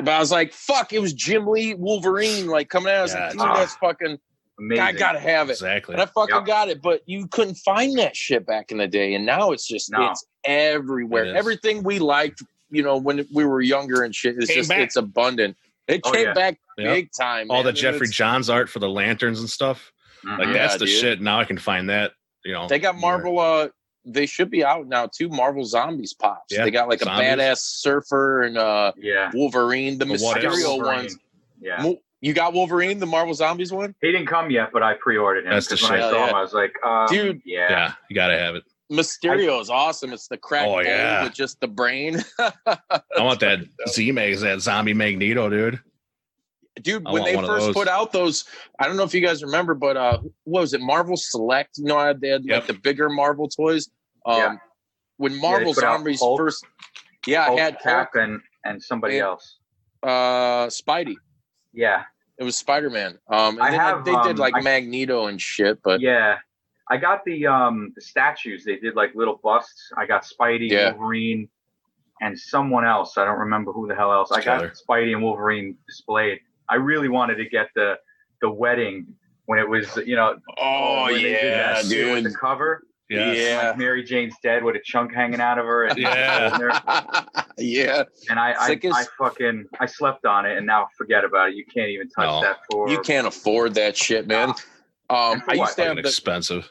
but I was like, "Fuck!" It was Jim Lee Wolverine like coming out. I was Yeah, like, "Dude, it's- that's fucking. Amazing. I gotta have it." Exactly. And I fucking Yep. got it, but you couldn't find that shit back in the day, and now it's just No. it's everywhere. It. Everything we liked, you know, when we were younger and shit, is just back. it's abundant. It Oh, came yeah. back Yep. big time. All the man. Jeffrey Johns art for the lanterns and stuff. Mhm. Like Yeah, that's the dude. shit. Now I can find that. You know, They got. Marvel. Uh, they should be out now too. Marvel Zombies pops. Yeah, they got like Zombies. a badass surfer and uh yeah. Wolverine, the The what I got ifs. Mysterio ones. Yeah. Mo- You got Wolverine, the Marvel Zombies one, He didn't come yet, but I pre-ordered him That's the because when I saw Yeah, him, I was like, um, Dude. yeah, Yeah, you gotta have it. Mysterio is awesome. It's the crack Oh, yeah. with just the brain. *laughs* I want that Z Mags, that zombie Magneto, dude. Dude I when they first put out those i don't know if you guys remember but uh what was it marvel select you know they had Yep. like the bigger marvel toys um Yeah. when marvel put out zombies Hulk. first yeah Hulk, i had Cap and and somebody Yeah. else. uh spidey Yeah, it was spider-man um and I then have, they did um, like I- magneto and shit but yeah. I got the um the statues. They did like little busts. I got Spidey, Yeah. Wolverine, and someone else. I don't remember who the hell else. I got Killer. Spidey and Wolverine displayed. I really wanted to get the the wedding when it was you know oh when they did yeah that shit with dude the cover. Yes. Yeah. Like Mary Jane's dead with a chunk hanging out of her. And, Yeah. *laughs* yeah and I, I, as- I fucking I slept on it and now forget about it. You can't even touch No. that for you can't afford that shit man um i used to have the, expensive.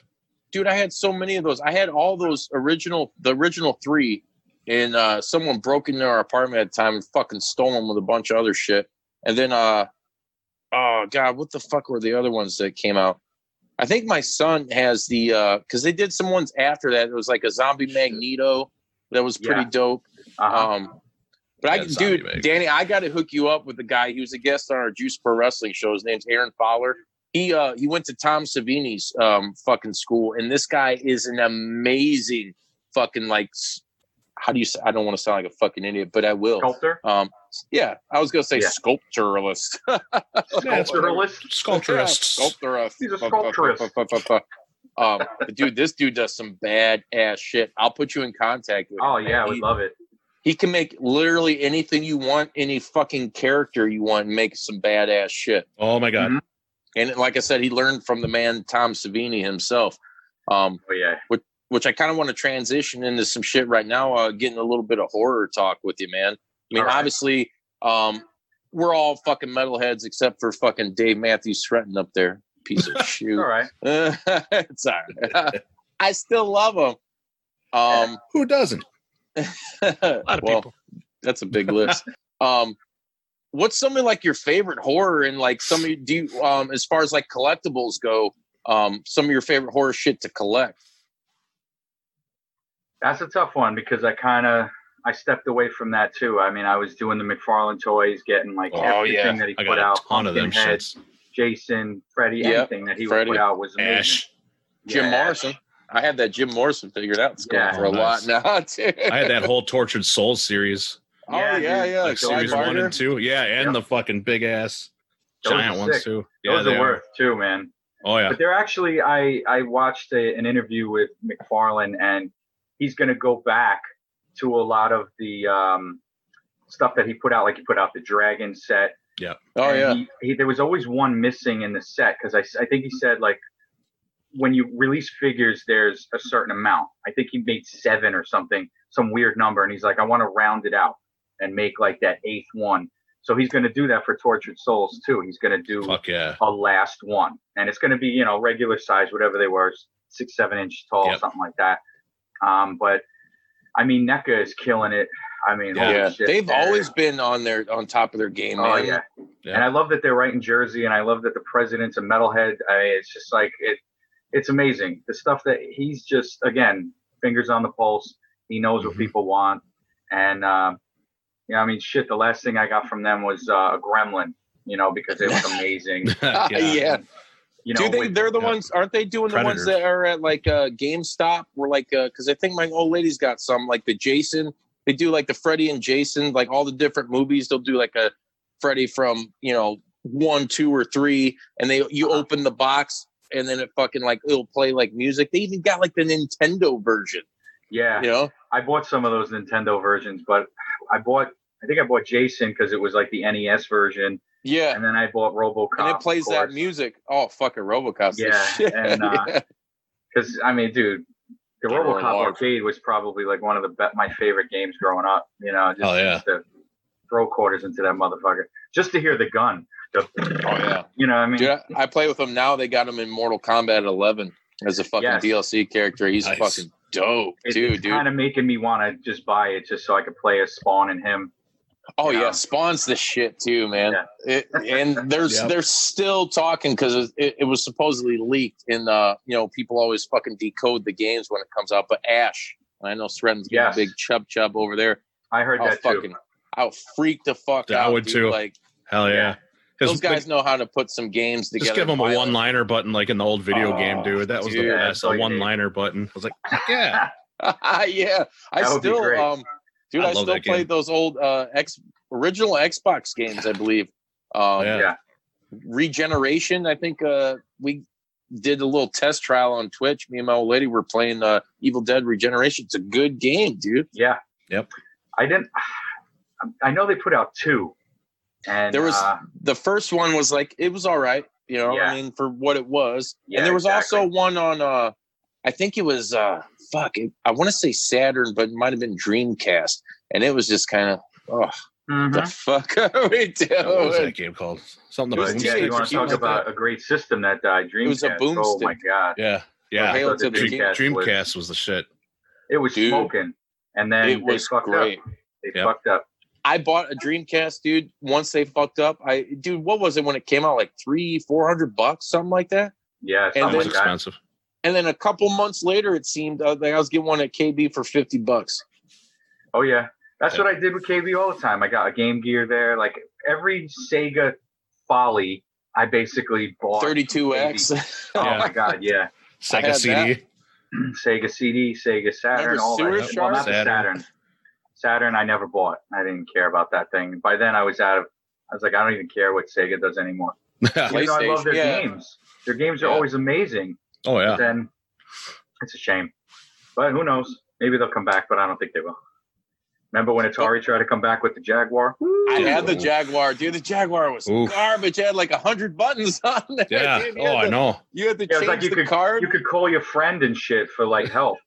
dude, I had so many of those. I had all those original, the original three, and uh, someone broke into our apartment at the time and fucking stole them with a bunch of other shit. And then, uh, oh god, what the fuck were the other ones that came out? I think my son has the uh, because they did some ones after that. It was like a zombie Magneto, That was pretty Yeah. dope. Uh-huh. Um, but I, Yeah, zombie dude. Danny, I got to hook you up with the guy. He was a guest on our Juice Pro Wrestling show. His name's Aaron Fowler. He uh he went to Tom Savini's um fucking school, and this guy is an amazing fucking like. How do you say? I don't want to sound like a fucking idiot, but I will. Sculptor, Um, yeah, I was gonna say Yeah. sculpturalist. *laughs* sculpturalist. Sculpturists. Yeah, sculpturist. He's a sculpturist. Um, dude, this dude does some bad ass shit. I'll put you in contact with. Oh him, yeah, I man. would He- love it. he can make literally anything you want, any fucking character you want, and make some badass shit. Oh my god. Mhm. And like I said, he learned from the man Tom Savini himself. Um, Oh yeah. which I kind of want to transition into some shit right now, uh, getting a little bit of horror talk with you, man. I mean, All right. obviously, um, we're all fucking metalheads except for fucking Dave Matthews Sreten up there. Piece of *laughs* shoe. All right. *laughs* it's all right. *laughs* I still love him. Um, Who doesn't? A lot of well, people. that's a big list. um, what's some of like your favorite horror and like some of you, do you, um, as far as like collectibles go, um, some of your favorite horror shit to collect? That's a tough one because I kind of I stepped away from that too. I mean, I was doing the McFarlane toys, getting like Oh, everything yeah. that he I put got a out. ton of them Pumpkinhead, shits. Jason, Freddy, Yep, anything that he would Freddy. put out was amazing. Ash. Jim Yeah, Morrison. I had that Jim Morrison figured out. It's going Yeah. for a Oh, nice. lot now, *laughs* too. I had that whole Tortured Souls series, Oh Yeah, yeah, dude. yeah. like Clive series one and two. Yeah, and Yep. the fucking big ass Those giant ones sick. too. Yeah, Those they are are. worth too, man. Oh yeah. But they're actually I I watched a, an interview with McFarlane and he's going to go back to a lot of the um, stuff that he put out. Like he put out the Dragon set. Yeah. Oh and yeah. He, he, there was always one missing in the set because I think he said like when you release figures, there's a certain amount. I think he made seven or something, some weird number, and he's like, I want to round it out and make like that eighth one. So he's going to do that for Tortured Souls too. He's going to do yeah. a last one, and it's going to be you know regular size, whatever they were, six seven inches tall, Yep. something like that. Um, but I mean, NECA is killing it. I mean, holy Yeah, shit, they've they're- always been on their on top of their game, Oh man. yeah. Yeah. and I love that they're right in Jersey, and I love that the president's a metalhead. I it's just like it. It's amazing the stuff that he's just again fingers on the pulse. He knows what Mhm. people want, and um, yeah, I mean, shit. The last thing I got from them was uh, a Gremlin, you know, because it was *laughs* amazing. *laughs* yeah. *laughs* yeah. You know, Do they? with- They're the yeah. ones, aren't they? Doing the ones that are at like uh, GameStop? We're like, because I think my old lady's got some, like the Jason. They do like the Freddy and Jason, like all the different movies. They'll do like a Freddy from you know one, two, or three, and they you Uh-huh. open the box and then it fucking like it'll play like music. They even got like the Nintendo version. yeah, You know? I bought some of those Nintendo versions, but I bought. I think I bought Jason because it was like the NES version, Yeah. and then I bought RoboCop. And it plays that music. Oh, fucking Robocop's the Yeah, shit. and, uh, *laughs* Yeah. Because I mean, dude, the They're RoboCop large. arcade was probably like one of the be- my favorite games growing up. You know, just, Oh, yeah. just to throw quarters into that motherfucker, just to hear the gun. The, Oh yeah. you know, what I mean, Dude, I, I play with them now. They got him in Mortal Kombat 11 as a fucking Yes. DLC character. He's Nice. fucking dope, it- too, it's dude. kind of making me want to just buy it just so I could play as Spawn and him. Oh yeah. yeah, Spawn's the shit too, man. Yeah. It, and *laughs* there's Yep. they're still talking because it, it was supposedly leaked. And uh, you know, people always fucking decode the games when it comes out. But Ash, I know Sreten's getting Yes. a big chub chub over there. I heard I'll that too. I'll freak the fuck Yeah, I out. would dude. too. Like Hell yeah. Yeah. 'Cause those guys know how to put some games together. just give them a one-liner button like in the old video Oh, game, dude. That was dude, the best. A one-liner button. I was like, yeah. *laughs* yeah, I That would be still, great. um, dude, I I, still played game. those old uh, X original Xbox games. I believe. Um, yeah. yeah. Regeneration. I think uh, we did a little test trial on Twitch. Me and my old lady were playing uh, Evil Dead Regeneration. It's a good game, dude. Yeah. Yep. I didn't. I know they put out two, and There was- uh, The first one was like it was all right, you know. Yeah. I mean, for what it was. Yeah, and there was exactly. also one on. uh I think it was uh fuck. It, I want to say Saturn, but it might have been Dreamcast, and it was just kind of oh mhm. the fuck *laughs* are we What was that game called? Something It was about yeah, you want to talk Ninja about a great system that died? Dreamcast. was a Oh my boomstick. god, Yeah. Yeah. Hail So to the the Dream, King. Dreamcast was- was the shit. it was Dude. smoking, and then It was they fucked great. up. They Yep. fucked up. I bought a Dreamcast, dude. Once they fucked up, I dude, what was it when it came out? Like three, four hundred bucks, something like that. Yeah, And something was then- like that. expensive. And then a couple months later, it seemed uh, like I was getting one at KB for fifty bucks. Oh yeah, that's what I did with KB all the time. I got a Game Gear there. Like every Sega Folly, I basically bought. 32X. *laughs* Oh Yeah. my god, yeah. *laughs* Sega had CD. *clears throat* Sega CD, Sega Saturn, all Sewer that. Well, not the Saturn. Saturn, I never bought. I didn't care about that thing. By then, I was out of. I was like, I don't even care what Sega does anymore. *laughs* Even though I love their yeah. games. Their games are Yeah. always amazing. Yeah. But then it's a shame. But who knows? Maybe they'll come back, but I don't think they will. Remember when Atari tried to come back with the Jaguar? I had the Jaguar, dude. The Jaguar was Oof. garbage. It had like a hundred buttons on there. *laughs* Yeah. dude. Oh, had I know. You had to Yeah, change like you the could card. you could call your friend and shit for like help.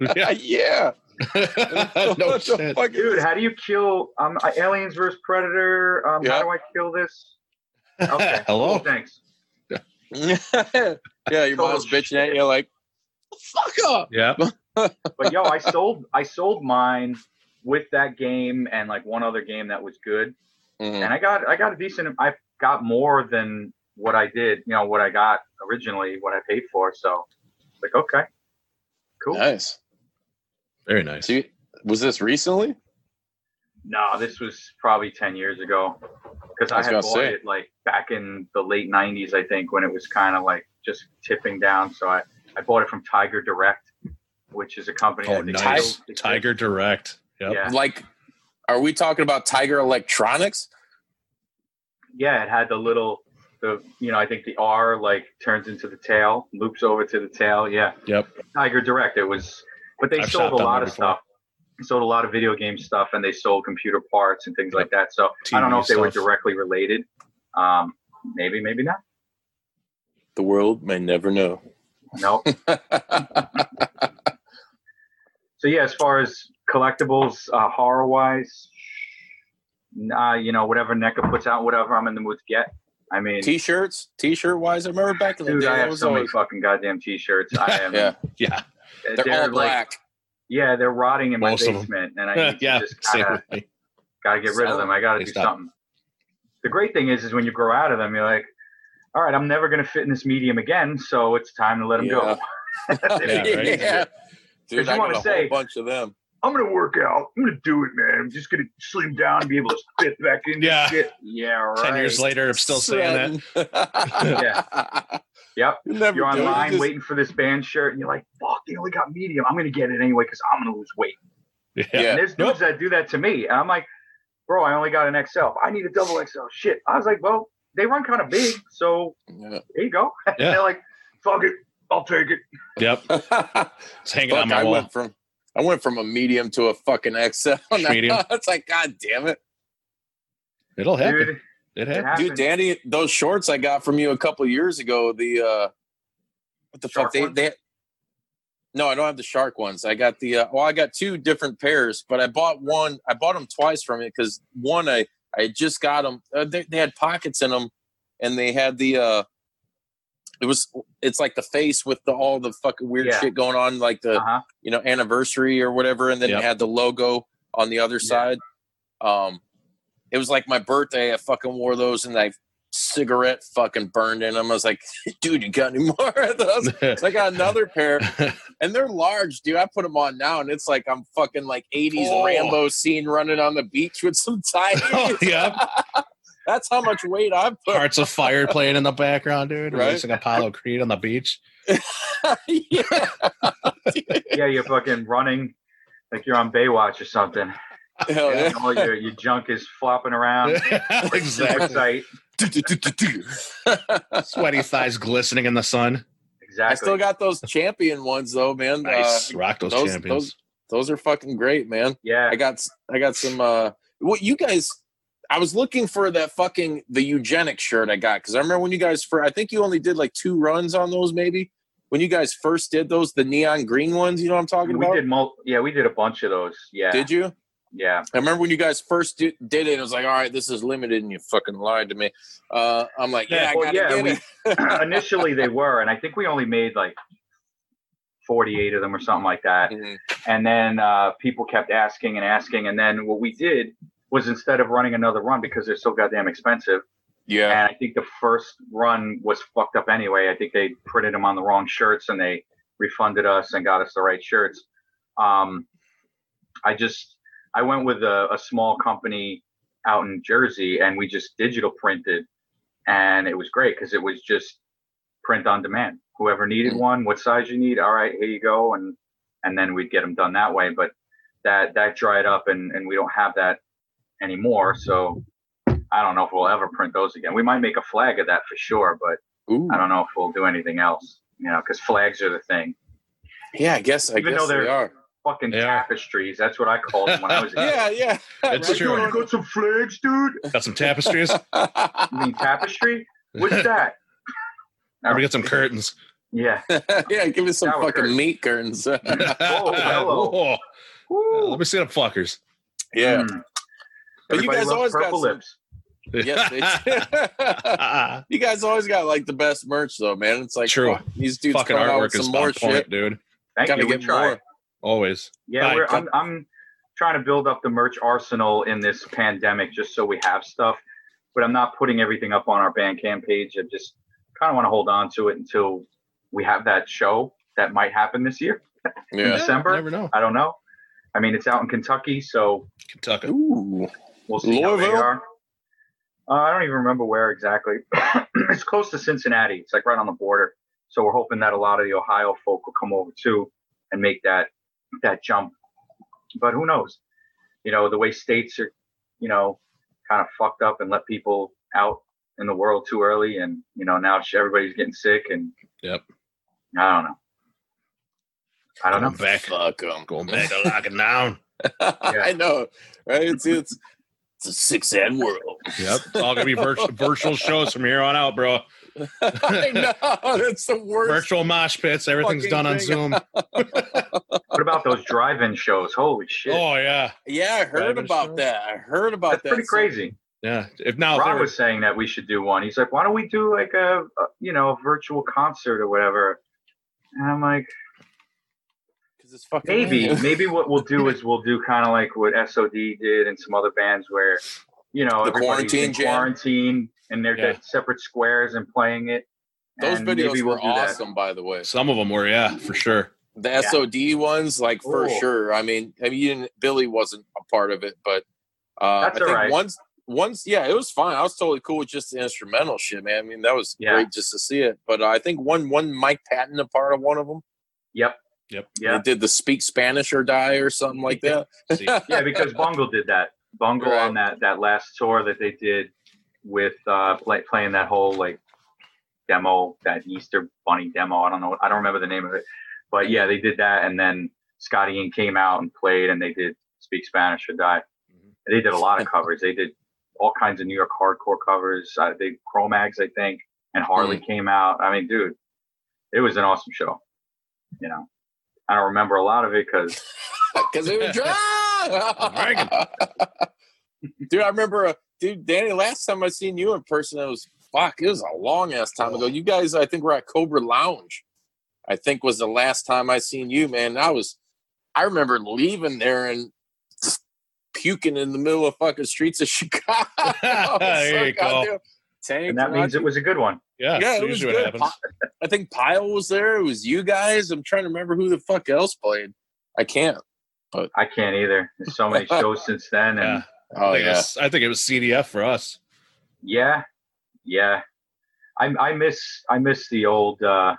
*laughs* Yeah. *laughs* yeah. no What shit. Dude, how do you kill um aliens versus predator? Um, Yeah. How do I kill this? Okay. Hello? cool, thanks. *laughs* yeah, your mom's bitching at you like, fuck up. Yeah. *laughs* But yo, I sold I sold mine with that game and like one other game that was good, Mhm. and I got I got a decent. I got more than what I did. You know what I got originally, what I paid for. So, like, okay, cool. Nice. Very nice. So you, was this recently? No, this was probably ten years ago because I I, had bought say. it like back in the late '90s, I think, when it was kind of like just tipping down. So I I bought it from Tiger Direct, which is a company. Oh, that nice. Tiger Direct. Yep. Yeah. Like, are we talking about Tiger Electronics? Yeah, it had the little the you know I think the R like turns into the tail, loops over to the tail. Yeah. Yep. Tiger Direct. It was, but they I've sold a lot of before. stuff. They sold a lot of video game stuff, and they sold computer parts and things like that. So I don't know TV if they were directly related. Um, maybe, maybe not. The world may never know. No. *laughs* so yeah, as far as collectibles, uh, horror wise, uh, you know, whatever NECA puts out, whatever I'm in the mood to get. I mean, T-shirts, T-shirt wise, I remember back in the dude, day. I have was so many fucking goddamn t-shirts. I am, *laughs* yeah, Yeah. they're, all like- black. Yeah, they're rotting in my Most of 'em. basement, and I *laughs* need to yeah. just gotta, gotta get rid of them. I gotta do stop. something. The great thing is, is when you grow out of them, you're like, all right, I'm never gonna fit in this medium again, so it's time to let them Yeah. go. *laughs* Yeah, right? yeah. Dude, you I wanna got a say- bunch of them. I'm gonna work out. I'm gonna do it, man. I'm just gonna slim down and be able to fit back in. Yeah. Shit. Yeah. Right. Ten years later, I'm still saying that. that. *laughs* Yep. You never You're do it. Online just- waiting for this band shirt, and you're like, "Fuck, they only got medium. I'm gonna get it anyway because I'm gonna lose weight." Yeah. Yeah. And there's dudes that do that to me, and I'm like, "Bro, I only got an XL. I need a double XL." Shit. I was like, "Well, they run kind of big, so Yeah. there you go." *laughs* And Yeah. they're like, "Fuck it, I'll take it." Yep. *laughs* It's hanging Fuck, on my I wall. went from I went from a medium to a fucking XL. *laughs* Medium. it's like, god damn it. It'll happen. Dude, It it happens. happens. Dude, Danny, those shorts I got from you a couple years ago, the uh what the Shark fuck they ones? they No, I don't have the shark ones. I got the uh, well, I got two different pairs, but I bought one. I bought them twice from it because one I I just got them. Uh, they, they had pockets in them, and they had the uh it was it's like the face with the all the fucking weird Yeah. shit going on, like the Uh-huh. you know anniversary or whatever, and then Yep. it had the logo on the other Yeah. side. Um, it was like my birthday. I fucking wore those, and I cigarette fucking burned in them. I was like, *laughs* dude, you got any more of those? So I got another pair, *laughs* and they're large, dude. I put them on now, and it's like I'm fucking like '80s Oh. Rambo scene running on the beach with some *laughs* ties. Oh, yeah. That's how much weight I've put. Hearts of Fire playing in the background, dude. Right. Racing Apollo Creed on the beach. yeah. Yeah, you're fucking running like you're on Baywatch or something. Hell yeah. And all your, your junk is flopping around. *laughs* Super exactly. sight. *laughs* Sweaty thighs glistening in the sun. Exactly. I still got those champion ones though, man. Nice. Uh, Rock those, those, champions. those those are fucking great, man. yeah. I got I got some uh what you guys I was looking for that fucking the eugenic shirt I got because I remember when you guys for I think you only did like two runs on those maybe when you guys first did those the neon green ones you know what I'm talking we about did mul- yeah, we did a bunch of those. Yeah. did you Yeah. I remember when you guys first did, did it it was like all right this is limited and you fucking lied to me uh I'm like yeah, I Well, yeah, we- *clears throat* *laughs* Initially they were, and I think we only made like 48 of them or something like that. Mhm. And then uh, people kept asking and asking. And then what we did was instead of running another run because they're so goddamn expensive, yeah and I think the first run was fucked up anyway. I think they printed them on the wrong shirts and they refunded us and got us the right shirts. Um, I just I went with a, a small company out in Jersey, and we just digital printed, and it was great because it was just print on demand. Whoever needed Mm. one, what size you need, all right, here you go, and and then we'd get them done that way. But that that dried up, and and we don't have that anymore. So I don't know if we'll ever print those again. We might make a flag of that for sure, but Ooh. I don't know if we'll do anything else. You know, because flags are the thing. Yeah, I guess. I Even guess though they they're- are. Fucking They are. tapestries. That's what I called them when I was *laughs* a kid. Yeah, yeah. It's Right. true. Dude, you got some flags, dude. *laughs* Got some tapestries. *laughs* You mean tapestry? What's that? Let me get some curtains. Yeah. yeah, give me some Shower fucking curtains. meat curtains. Oh, hello. Whoa. Woo. Let me see them fuckers. yeah. Mm. But you guys always got purple some- lips. yes, they You guys always got like the best merch though, man. It's like True. fuck, these dudes Fucking coming out with artwork is some on more point, shit. dude. Thank Gotta you. We get try. more. Always. Yeah, we're, I'm, I'm trying to build up the merch arsenal in this pandemic just so we have stuff, but I'm not putting everything up on our Bandcamp page. I just kind of want to hold on to it until we have that show that might happen this year. *laughs* Yeah. December? Never know. I don't know. I mean, it's out in Kentucky, so Kentucky. Ooh. we'll see how they Louisville? are. Uh, I don't even remember where exactly. *clears throat* it's close to Cincinnati. It's like right on the border. So we're hoping that a lot of the Ohio folk will come over too and make that that jump. But who knows? You know, the way states are, you know, kind of fucked up and let people out in the world too early, and you know now everybody's getting sick, and Yep. I don't know. I don't know. Going back. Fuck 'em. Going back to locking down. *laughs* I know, right? It's it's it's a six ed world. Yep. It's all gonna be virtual *laughs* virtual shows from here on out, bro. *laughs* I know *laughs* that's the worst. Virtual mosh pits. Everything's done on. Zoom. *laughs* What about those drive-in shows? Holy shit! Oh yeah. Yeah, I heard Driving about shows? that. I heard about That's that. pretty crazy. Yeah. If now if Ron they were- was saying that we should do one. He's like, why don't we do like a, a you know, a virtual concert or whatever? And I'm like, Because it's fucking maybe, maybe what we'll do is we'll do kind of like what SOD did and some other bands where, you know, The everybody's quarantine in quarantine and they're Yeah. separate squares and playing it. Those And maybe videos we'll were do that. awesome, by the way. some of them were, yeah, for sure. The SOD ones, like for Cool. sure. I mean, I mean, you didn't, Billy wasn't a part of it, but uh, That's I think all right. once, once, yeah, it was fine. I was totally cool with just the instrumental shit, man. I mean, that was Yeah. great just to see it. But I think one, one Mike Patton a part of one of them. Yep. Yep. Yeah. They did the speak Spanish or die or something like *laughs* that. Yeah, because Bungle did that. Bungle Right. on that that last tour that they did with uh play, playing that whole like demo, that Easter Bunny demo. I don't know. I don't remember the name of it, but yeah, they did that, and then Scotty Ian came out and played, and they did Speak Spanish or Die. Mhm. They did a lot of *laughs* covers. They did all kinds of New York hardcore covers. Uh, they Cro-Mags, I think, and Harley came out. I mean, dude, it was an awesome show. You know, I don't remember a lot of it because Because *laughs* it was *laughs* Dragon. dry. dude, I remember, uh, dude, Danny, last time I seen you in person, it was fuck, it was a long ass time ago. Oh. You guys, I think, were at Cobra Lounge. I think was the last time I seen you, man. I was, I remember leaving there and just puking in the middle of fucking streets of *laughs* Chicago. *laughs* There you go. goddamn tanked and that means it was a good one. yeah, Yeah, it was good. happens. I think Pyle was there. It was you guys. I'm trying to remember who the fuck else played. I can't. I can't either. There's so many *laughs* shows since then, and Yeah. Oh I, think it yeah. was, I think it was CDF for us. yeah, yeah. I I miss I miss the old, uh,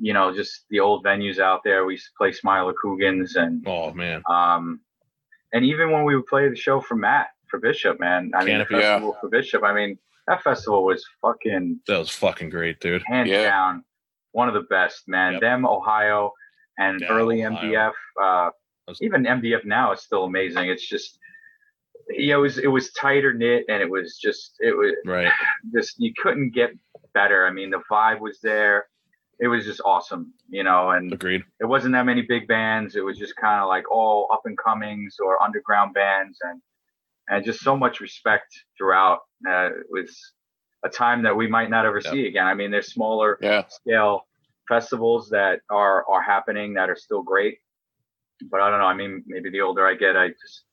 you know, just the old venues out there. We used to play Smiler Coogan's and Oh man. um, and even when we would play the show for Matt for Bishop, man. I mean, the Canopy, yeah. for Bishop. I mean, that festival was fucking That was fucking great, dude. hands Yeah. down one of the best, man. Yep. Them Ohio and Yeah, early Ohio. MDF. Uh, That's- even MDF now is still amazing. It's just yeah, it was it was tighter knit and it was just it was Right. *sighs* just you couldn't get better. I mean, the vibe was there. It was just awesome, you know, and Agreed. it wasn't that many big bands. It was just kind of like all up and comings or underground bands, and and just so much respect throughout. Uh, it was a time that we might not ever Yep. see again. I mean, there's smaller Yeah. scale festivals that are are happening that are still great, but I don't know. I mean, maybe the older I get, I just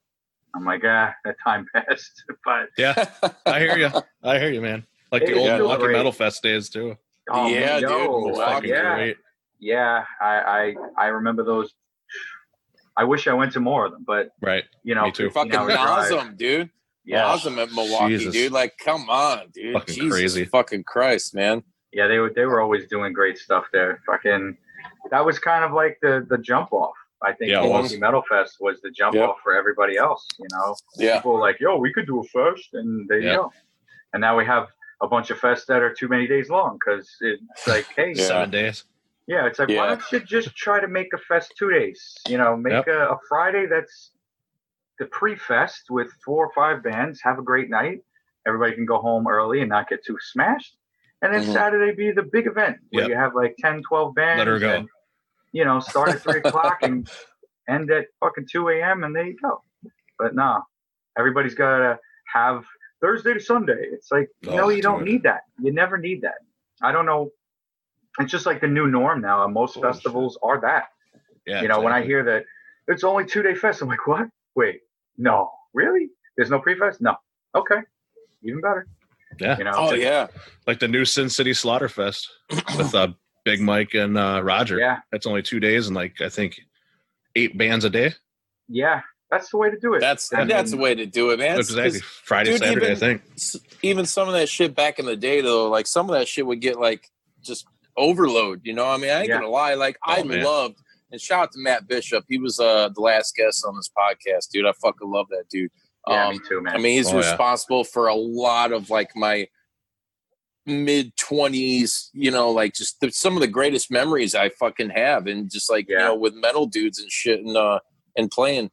I'm like, ah, that time *laughs* passed. but Yeah, I hear you. I hear you, man. Like the old is Milwaukee. Metal Fest days too. oh, Yeah, dude, yo, yeah, Great. yeah. I I I remember those I wish I went to more of them, but Right. you know, Me too. 15 Fucking hour awesome, dude. Yeah, Awesome at Milwaukee, Jesus. dude. Like, come on, dude. Fucking Jesus crazy. fucking Christ, man. yeah, they were they were always doing great stuff there. Fucking, that was kind of like the the jump off. I think Yeah, it Milwaukee was. Metal Fest was the jump Yep. off for everybody else. You know, Yeah. people were like, "Yo, we could do a fest," and there you Yeah. go. And now we have a bunch of fests that are too many days long because it's like, hey, Yeah. Seven days. Yeah, it's like why don't you just try to make a fest two days? You know, make Yep. a, a Friday that's the pre-fest with four or five bands. Have a great night. Everybody can go home early and not get too smashed. And then Mhm. Saturday be the big event where Yep. you have like 10, 12 bands. Let her go. And, you know, start at three o'clock and *laughs* end at fucking two a.m. and there you go. But nah, everybody's got to have Thursday to Sunday. It's like no, Oh, you don't need that. You never need that. I don't know. It's just like the new norm now. and Most Bullshit. festivals are that. Yeah. you know, when I hear that it's only two day fest, I'm like, what? Wait, no, really? There's no pre-fest? No. Okay, even better. Yeah. You know. Oh yeah. like the new Sin City Slaughterfest with uh, Big Mike and uh, Roger. Yeah, That's only two days and like I think eight bands a day. yeah. That's the way to do it. That's I that's the way to do it, man. It's- exactly. 'cause Friday, dude, Saturday, I even- think. Even some of that shit back in the day, though, like some of that shit would get like just overload. You know, I mean, I ain't Yeah. gonna lie. Like I Oh, man. loved and shout out to Matt Bishop. He was uh the last guest on this podcast, dude. I fucking love that dude. Yeah, um, me too, man. I mean, he's Oh, yeah. responsible for a lot of like my mid twenties, you know, like just the, some of the greatest memories I fucking have, and just like you know, with metal dudes and shit, and uh, and playing.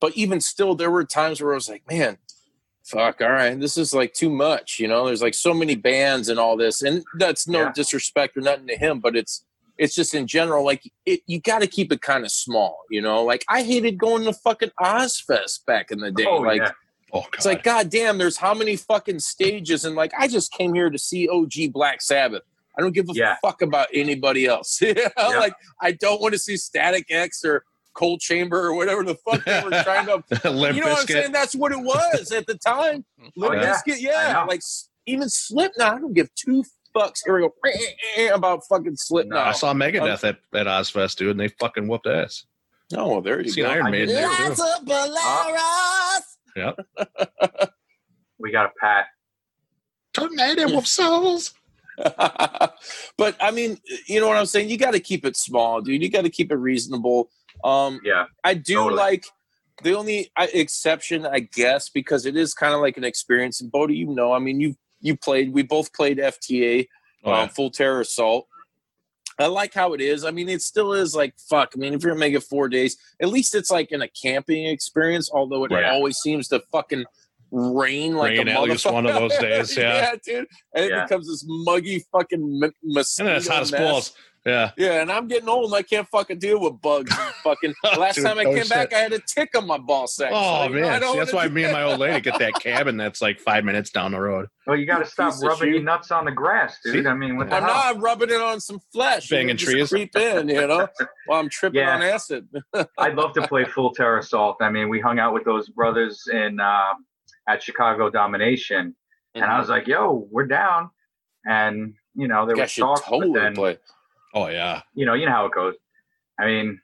But even still, there were times where I was like, man, fuck, all right, this is like too much. You know, there's like so many bands and all this, and that's no Yeah. disrespect or nothing to him, but it's it's just in general, like it, you got to keep it kind of small. You know, like I hated going to fucking Ozzfest back in the day, oh like. yeah, Oh God. It's like, God damn, there's how many fucking stages? And like, I just came here to see OG Black Sabbath. I don't give a Yeah. fuck about anybody else. *laughs* You know? Yeah. Like, I don't want to see Static X or Coal Chamber or whatever the fuck they were trying to. Limp *laughs* you know what I'm saying? That's what it was at the time. *laughs* Oh, Limp Oh, yeah. Bizkit, I yeah. Like, even Slipknot, I don't give two fucks. Here we go. About fucking Slipknot. I saw Megadeth um, at, at Ozzfest, dude, and they fucking whooped ass. Oh, well, there you Seen go. Iron I Maiden did- there too. a Polaris. Yep. *laughs* we got a pat. Tornado of souls. *laughs* but I mean, you know what I'm saying? You got to keep it small, dude. You got to keep it reasonable. Um, Yeah, I do Totally. like the only uh, exception, I guess, because it is kind of like an experience. And Bodie, you know, I mean, you you played. We both played FTA, Oh, um. Full Terror Assault. I like how it is. I mean, it still is like fuck. I mean, if you're gonna make it four days, at least it's like in a camping experience. Although it Right. always seems to fucking rain like Rain a at least one of those days, *laughs* yeah. yeah dude. And Yeah. it becomes this muggy fucking m- And then it's hot as balls. Yeah. Yeah, and I'm getting old and I can't fucking deal with bugs. *laughs* fucking last Dude, time I oh, came shit. back, I had a tick on my ball sack. Oh So, you know, I man, See, that's why me and my old lady get that *laughs* cabin that's like five minutes down the road. well, you got to stop rubbing your nuts on the grass, dude. See? I mean, what the I'm hell? not rubbing it on some flesh. Banging It'll trees. Creep in, you know, *laughs* while I'm tripping Yeah. on acid. I'd love to play Full Terror Assault. I mean, we hung out with those brothers in uh, at Chicago Domination, and I was like, "Yo, we're down," and you know, there I was should talk, totally but then play. Oh yeah. you know, you know how it goes. I mean,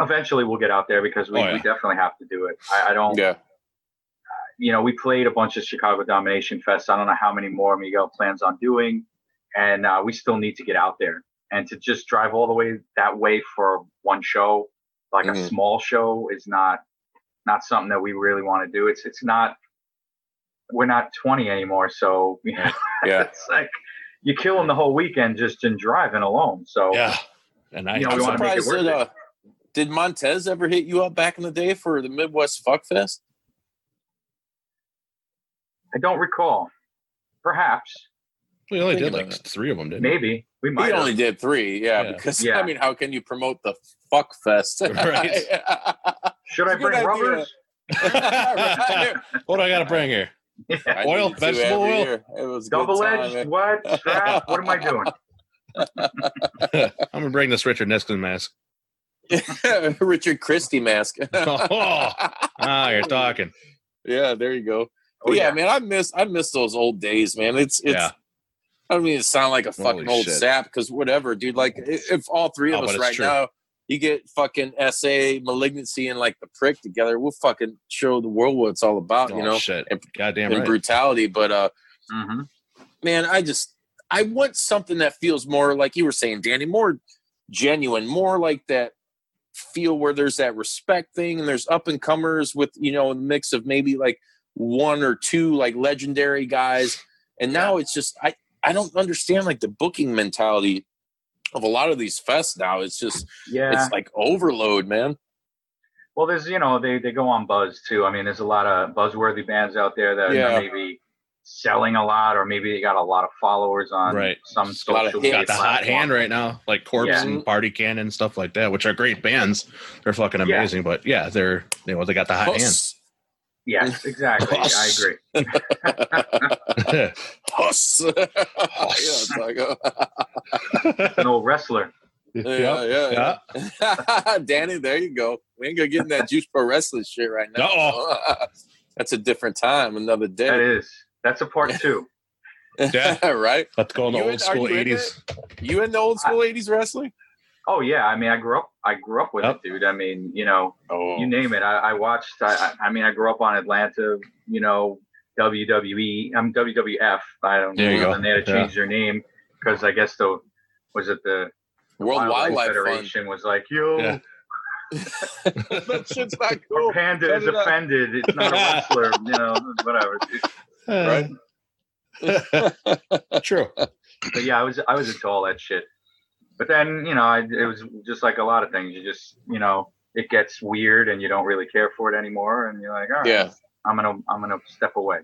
eventually we'll get out there because we, Oh, yeah. we definitely have to do it. I, I don't, Yeah. you know, we played a bunch of Chicago Domination Fest. I don't know how many more Miguel plans on doing, and uh, we still need to get out there. And to just drive all the way that way for one show, like a Mhm. small show, is not not something that we really want to do. It's it's not. We're not 20 anymore, so you *laughs* know, Yeah. it's like you're killing the whole weekend just in driving alone. So Yeah. And I You know, I'm we wanna make it surprised that, worth uh, did Montez ever hit you up back in the day for the Midwest Fuck Fest? I don't recall. Perhaps, we only did like about it. three of them, didn't we? maybe we He might. have. only did three, yeah, Yeah. because Yeah. I mean, how can you promote the Fuck Fest? *laughs* Right. *laughs* Should I bring idea. rubbers? *laughs* What do I gotta bring here? I Oil, vegetable oil? year. It was a good Double time, edged? What strap? What am I doing? *laughs* *laughs* I'm gonna bring this Richard Nixon mask. *laughs* Richard Christy mask. Oh. Ah, you're talking. yeah, there you go. Oh, yeah, yeah. man, I miss I miss those old days, man. It's it's. Yeah. I don't mean to sound like a fucking Holy old shit. sap because whatever, dude. Like, if all three of Oh, us right true. now you get fucking SA, malignancy, and like the prick together. We'll fucking show the world what it's all about, Oh, you know, shit. and- Goddamn and right. brutality. But uh, hmm man, I just I want something that feels more like you were saying, Danny, more genuine, more like that feel where there's that respect thing and there's up and comers with you know a mix of maybe like one or two like legendary guys and now it's just i i don't understand like the booking mentality of a lot of these fests now it's just Yeah. it's like overload man Well, there's you know they they go on buzz too. I mean, there's a lot of buzzworthy bands out there that Yeah. are maybe selling a lot, or maybe they got a lot of followers on Right. some A lot of social hits. media got the hot platform. hand right now, like Corpse Yeah. and Party Cannon stuff like that, which are great bands. They're fucking Yeah. amazing, but yeah, they're you know they got the hot hand. Yes, exactly. I agree. *laughs* *laughs* *laughs* Huss. *laughs* yeah, it's like, uh, *laughs* An old wrestler. yeah, yeah, yeah. Danny, there you go. We ain't gonna get in that juice pro wrestling shit right now. That's a different time, another day. is. That's a part two. Yeah. right? Let's go in the You in- old are school eighties. You in the old school eighties wrestling? Oh yeah, I mean, I grew up. I grew up with Yep. it, dude. I mean, you know, Oh, you name it. I, I watched. I, I I mean, I grew up on Atlanta. You know, WWE. I'm WWF. I don't There know. And they had to Yeah. change their name because I guess the was it the World Wildlife Fund. Federation was like, yo, Yeah. *laughs* that shit's not our cool. panda Cut is it out. offended. It's not a wrestler. *laughs* you know, whatever. Right? *laughs* True. But yeah, I was I was into all that shit. But then you know, I, it was just like a lot of things. You just you know, it gets weird, and you don't really care for it anymore, and you're like, all right, Yeah, I'm gonna I'm gonna step away.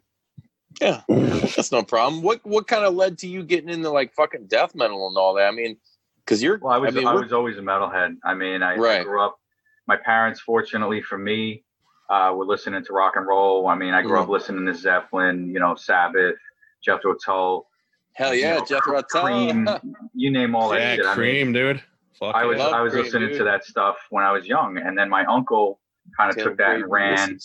yeah, *laughs* that's no problem. What what kind of led to you getting into like fucking death metal and all that? I mean, because you're, Well, I was I, mean, we're- was always a metalhead. I mean, I, I grew up. My parents, fortunately for me, uh, were listening to rock and roll. I mean, I grew up Mm-hmm. listening to Zeppelin, you know, Sabbath, Jethro Tull, hell you yeah, know, Jethro Tull. Cream, you name all that Yeah, shit. I mean, cream, dude. Fuck I was I was Cream, listening dude. to that stuff when I was young, and then my uncle kind of took that and ran,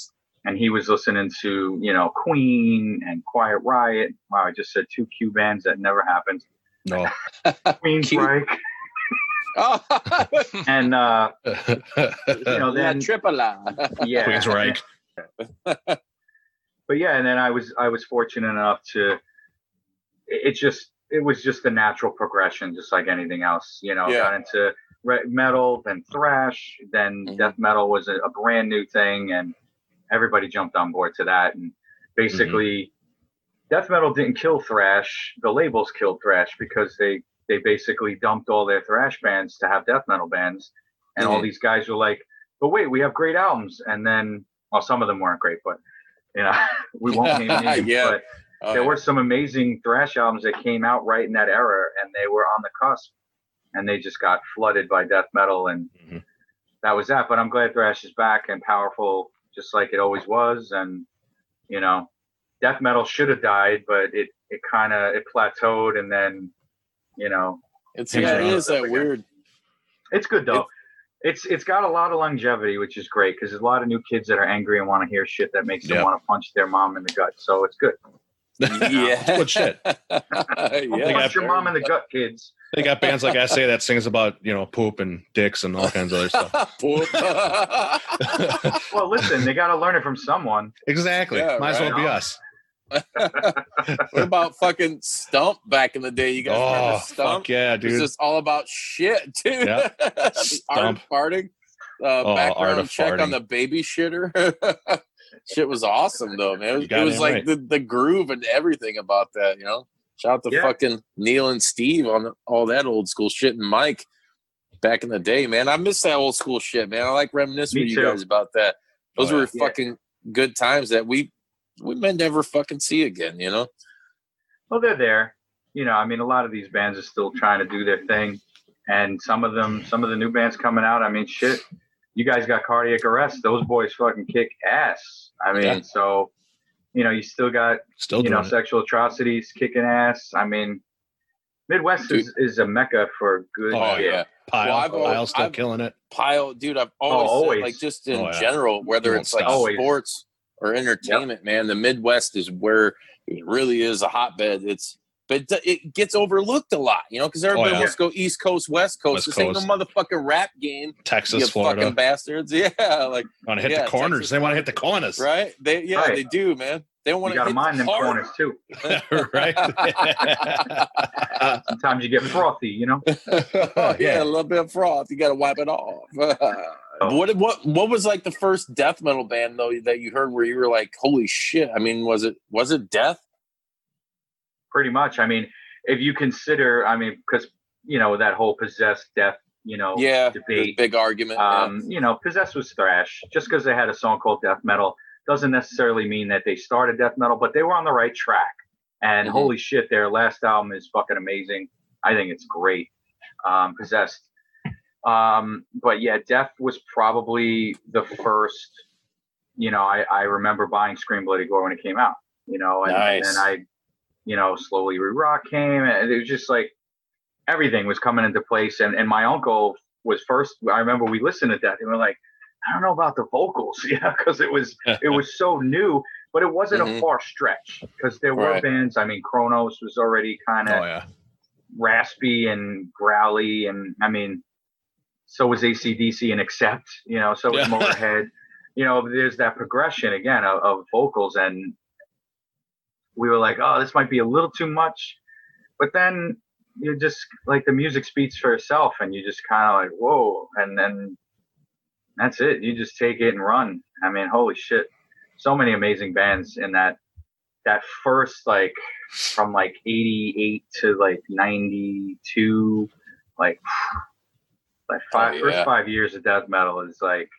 and he was listening to you know Queen and Quiet Riot. Wow, I just said two Q bands that never happened. no. *laughs* Queensryche Oh, and uh, you know then Tripola. yeah, Queen's Queensryche. but yeah, and then I was I was fortunate enough to. It it just it was just the natural progression, just like anything else. You know, Yeah. got into re- metal, then thrash, then Mhm. death metal was a, a brand new thing, and everybody jumped on board to that. And basically, death metal didn't kill thrash; the labels killed thrash because they they basically dumped all their thrash bands to have death metal bands, and all Mhm. these guys were like, "But wait, we have great albums," and then well, some of them weren't great, but you know, *laughs* we won't name *laughs* names, Yeah. but Oh, there were some amazing thrash albums that came out right in that era, and they were on the cusp, and they just got flooded by death metal, and Mhm. that was that. But I'm glad thrash is back and powerful, just like it always was, and you know, death metal should have died, but it it kind of it plateaued, and then you know, It's Yeah, it is that again. weird. it's good though. It's it's got a lot of longevity, which is great because there's a lot of new kids that are angry and want to hear shit that makes them want to punch their mom in the gut. So it's good. Yeah, *laughs* Good shit. yeah, punch your mom in the gut, kids. They got bands like I say that sings about you know poop and dicks and all kinds of other stuff. *laughs* Poop. *laughs* Well, listen, they got to learn it from someone. exactly. Yeah, Might as well right. be us. what about fucking Stump back in the day? You guys Oh, remember Stump? fuck yeah, It was dude. just all about shit, dude. Yeah. the art Stump. farting. Uh, Oh, art background of check on the baby shitter. Shit was awesome though, man. It was, it was like right. the, the groove and everything about that, you know. Shout out to Yeah. fucking Neil and Steve on all that old school shit and Mike back in the day, man. I miss that old school shit, man. I like reminiscing Me with you guys about that. Those Oh, were yeah. fucking good times that we we may never fucking see again, you know. Well, they're there. You know, I mean, a lot of these bands are still trying to do their thing, and some of them, some of the new bands coming out. I mean, shit, you guys got cardiac arrest. Those boys fucking kick ass. I mean, Yeah. so you know, you still got Still you doing know it. sexual atrocities kicking ass. I mean, Midwest is, is a mecca for good Oh, shit. yeah. Pile, Well, I've al- Pile still I've- killing it. pile, dude. I've oh, always, said, always. like just in Oh, yeah. general, whether Won't it's like. Always. sports or entertainment, man. The Midwest is where it really is a hotbed. It's but it- it gets overlooked a lot, you know, because everybody oh, yeah. wants to go East Coast, West Coast. West this ain't no motherfucking rap game. Texas, you Florida. fucking bastards. *laughs* Yeah, like want to hit yeah, the corners. Texas, they want to hit the corners. right? They yeah, Right. they do, man. They don't want You to got to hit mind them corners too. *laughs* right? *laughs* Sometimes you get frothy, you know. Oh, yeah, a little bit of froth. You got to wipe it off. Oh. what what what was like the first death metal band though that you heard where you were like, holy shit? I mean, was it was it Death? Pretty much. I mean, if you consider, I mean, because you know that whole possessed death, you know, Yeah, debate. big argument. yeah. Um, you know, possessed was thrash. Just because they had a song called death metal doesn't necessarily mean that they started death metal, but they were on the right track. And Mhm. holy shit, their last album is fucking amazing. I think it's great. Um, possessed. Um, but yeah, Death was probably the first. You know, I, I remember buying Scream Bloody Gore when it came out. You know, and, Nice. and then I, you know, slowly re rock came, and it was just like everything was coming into place. And and my uncle was first. I remember we listened to that, and we're like, I don't know about the vocals, *laughs* yeah, because it was it was so new, but it wasn't a Mhm. far stretch because there were Right. bands. I mean, Cronos was already kind of oh yeah. raspy and growly, and I mean, so was ACDC and Accept, you know, so was Yeah. *laughs* Motorhead. You know, there's that progression again of, of vocals, and we were like, oh, this might be a little too much, but then you just like the music speaks for itself, and you just kind of like, whoa, and then that's it. You just take it and run. I mean, holy shit, so many amazing bands in that that first like from like 88 to like 92 like *sighs* like five Oh, first yeah. five years of death metal is like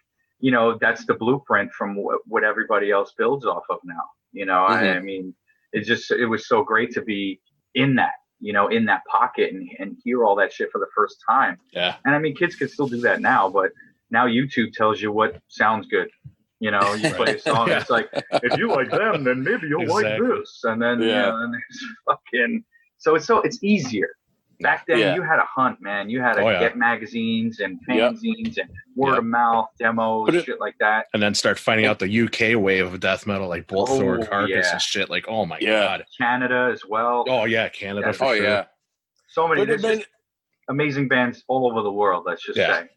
you know that's the blueprint from what, what everybody else builds off of now you know I, Mhm. I mean it's just it was so great to be in that you know in that pocket and, and hear all that shit for the first time Yeah. and i mean kids can still do that now but now youtube tells you what sounds good you know you play a song it's like *laughs* if you like them then maybe you'll like this and then Yeah. yeah. and it's *laughs* fucking so it's so it's easier back then Yeah. you had a hunt man you had to Oh, yeah. get magazines and Yep. fanzines and word Yep. of mouth demos it- shit like that And then start finding out the UK wave of death metal, like Bolt Thrower Oh, Carcass yeah. and shit. Like, oh my Yeah. god. canada as well Oh yeah, Canada Yeah. for oh sure. yeah. so many But it been- amazing bands all over the world let's just Yeah. say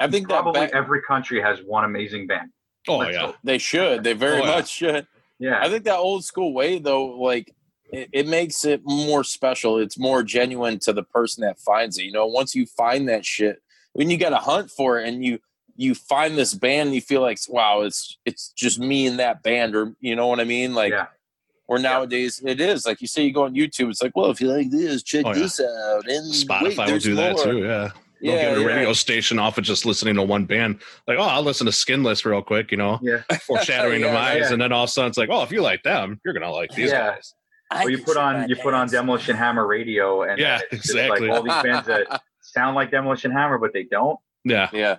I think that probably back- every country has one amazing band Oh Let's yeah. hope. they should. They very Oh, yeah. much should. yeah I think that old school way though, like it, it makes it more special. It's more genuine to the person that finds it. You know, once you find that shit, when you got to hunt for it and you you find this band, you feel like wow, it's it's just me and that band, or you know what I mean? Like yeah or nowadays it is like you say you go on YouTube, it's like, well, if you like this, check Oh, yeah. this out. And Spotify wait, will there's do that too. Yeah. They'll Yeah, get a yeah. radio station off of just listening to one band. Like, oh, I'll listen to Skinless real quick, you know, yeah foreshadowing *laughs* Yeah, demise. yeah. And then all of a sudden it's like, oh, if you like them, you're gonna like these Yeah. guys. I Or you put on you put on. Demolition Hammer radio, and Yeah, it's just exactly. like all these *laughs* bands that sound like Demolition Hammer, but they don't. Yeah. yeah.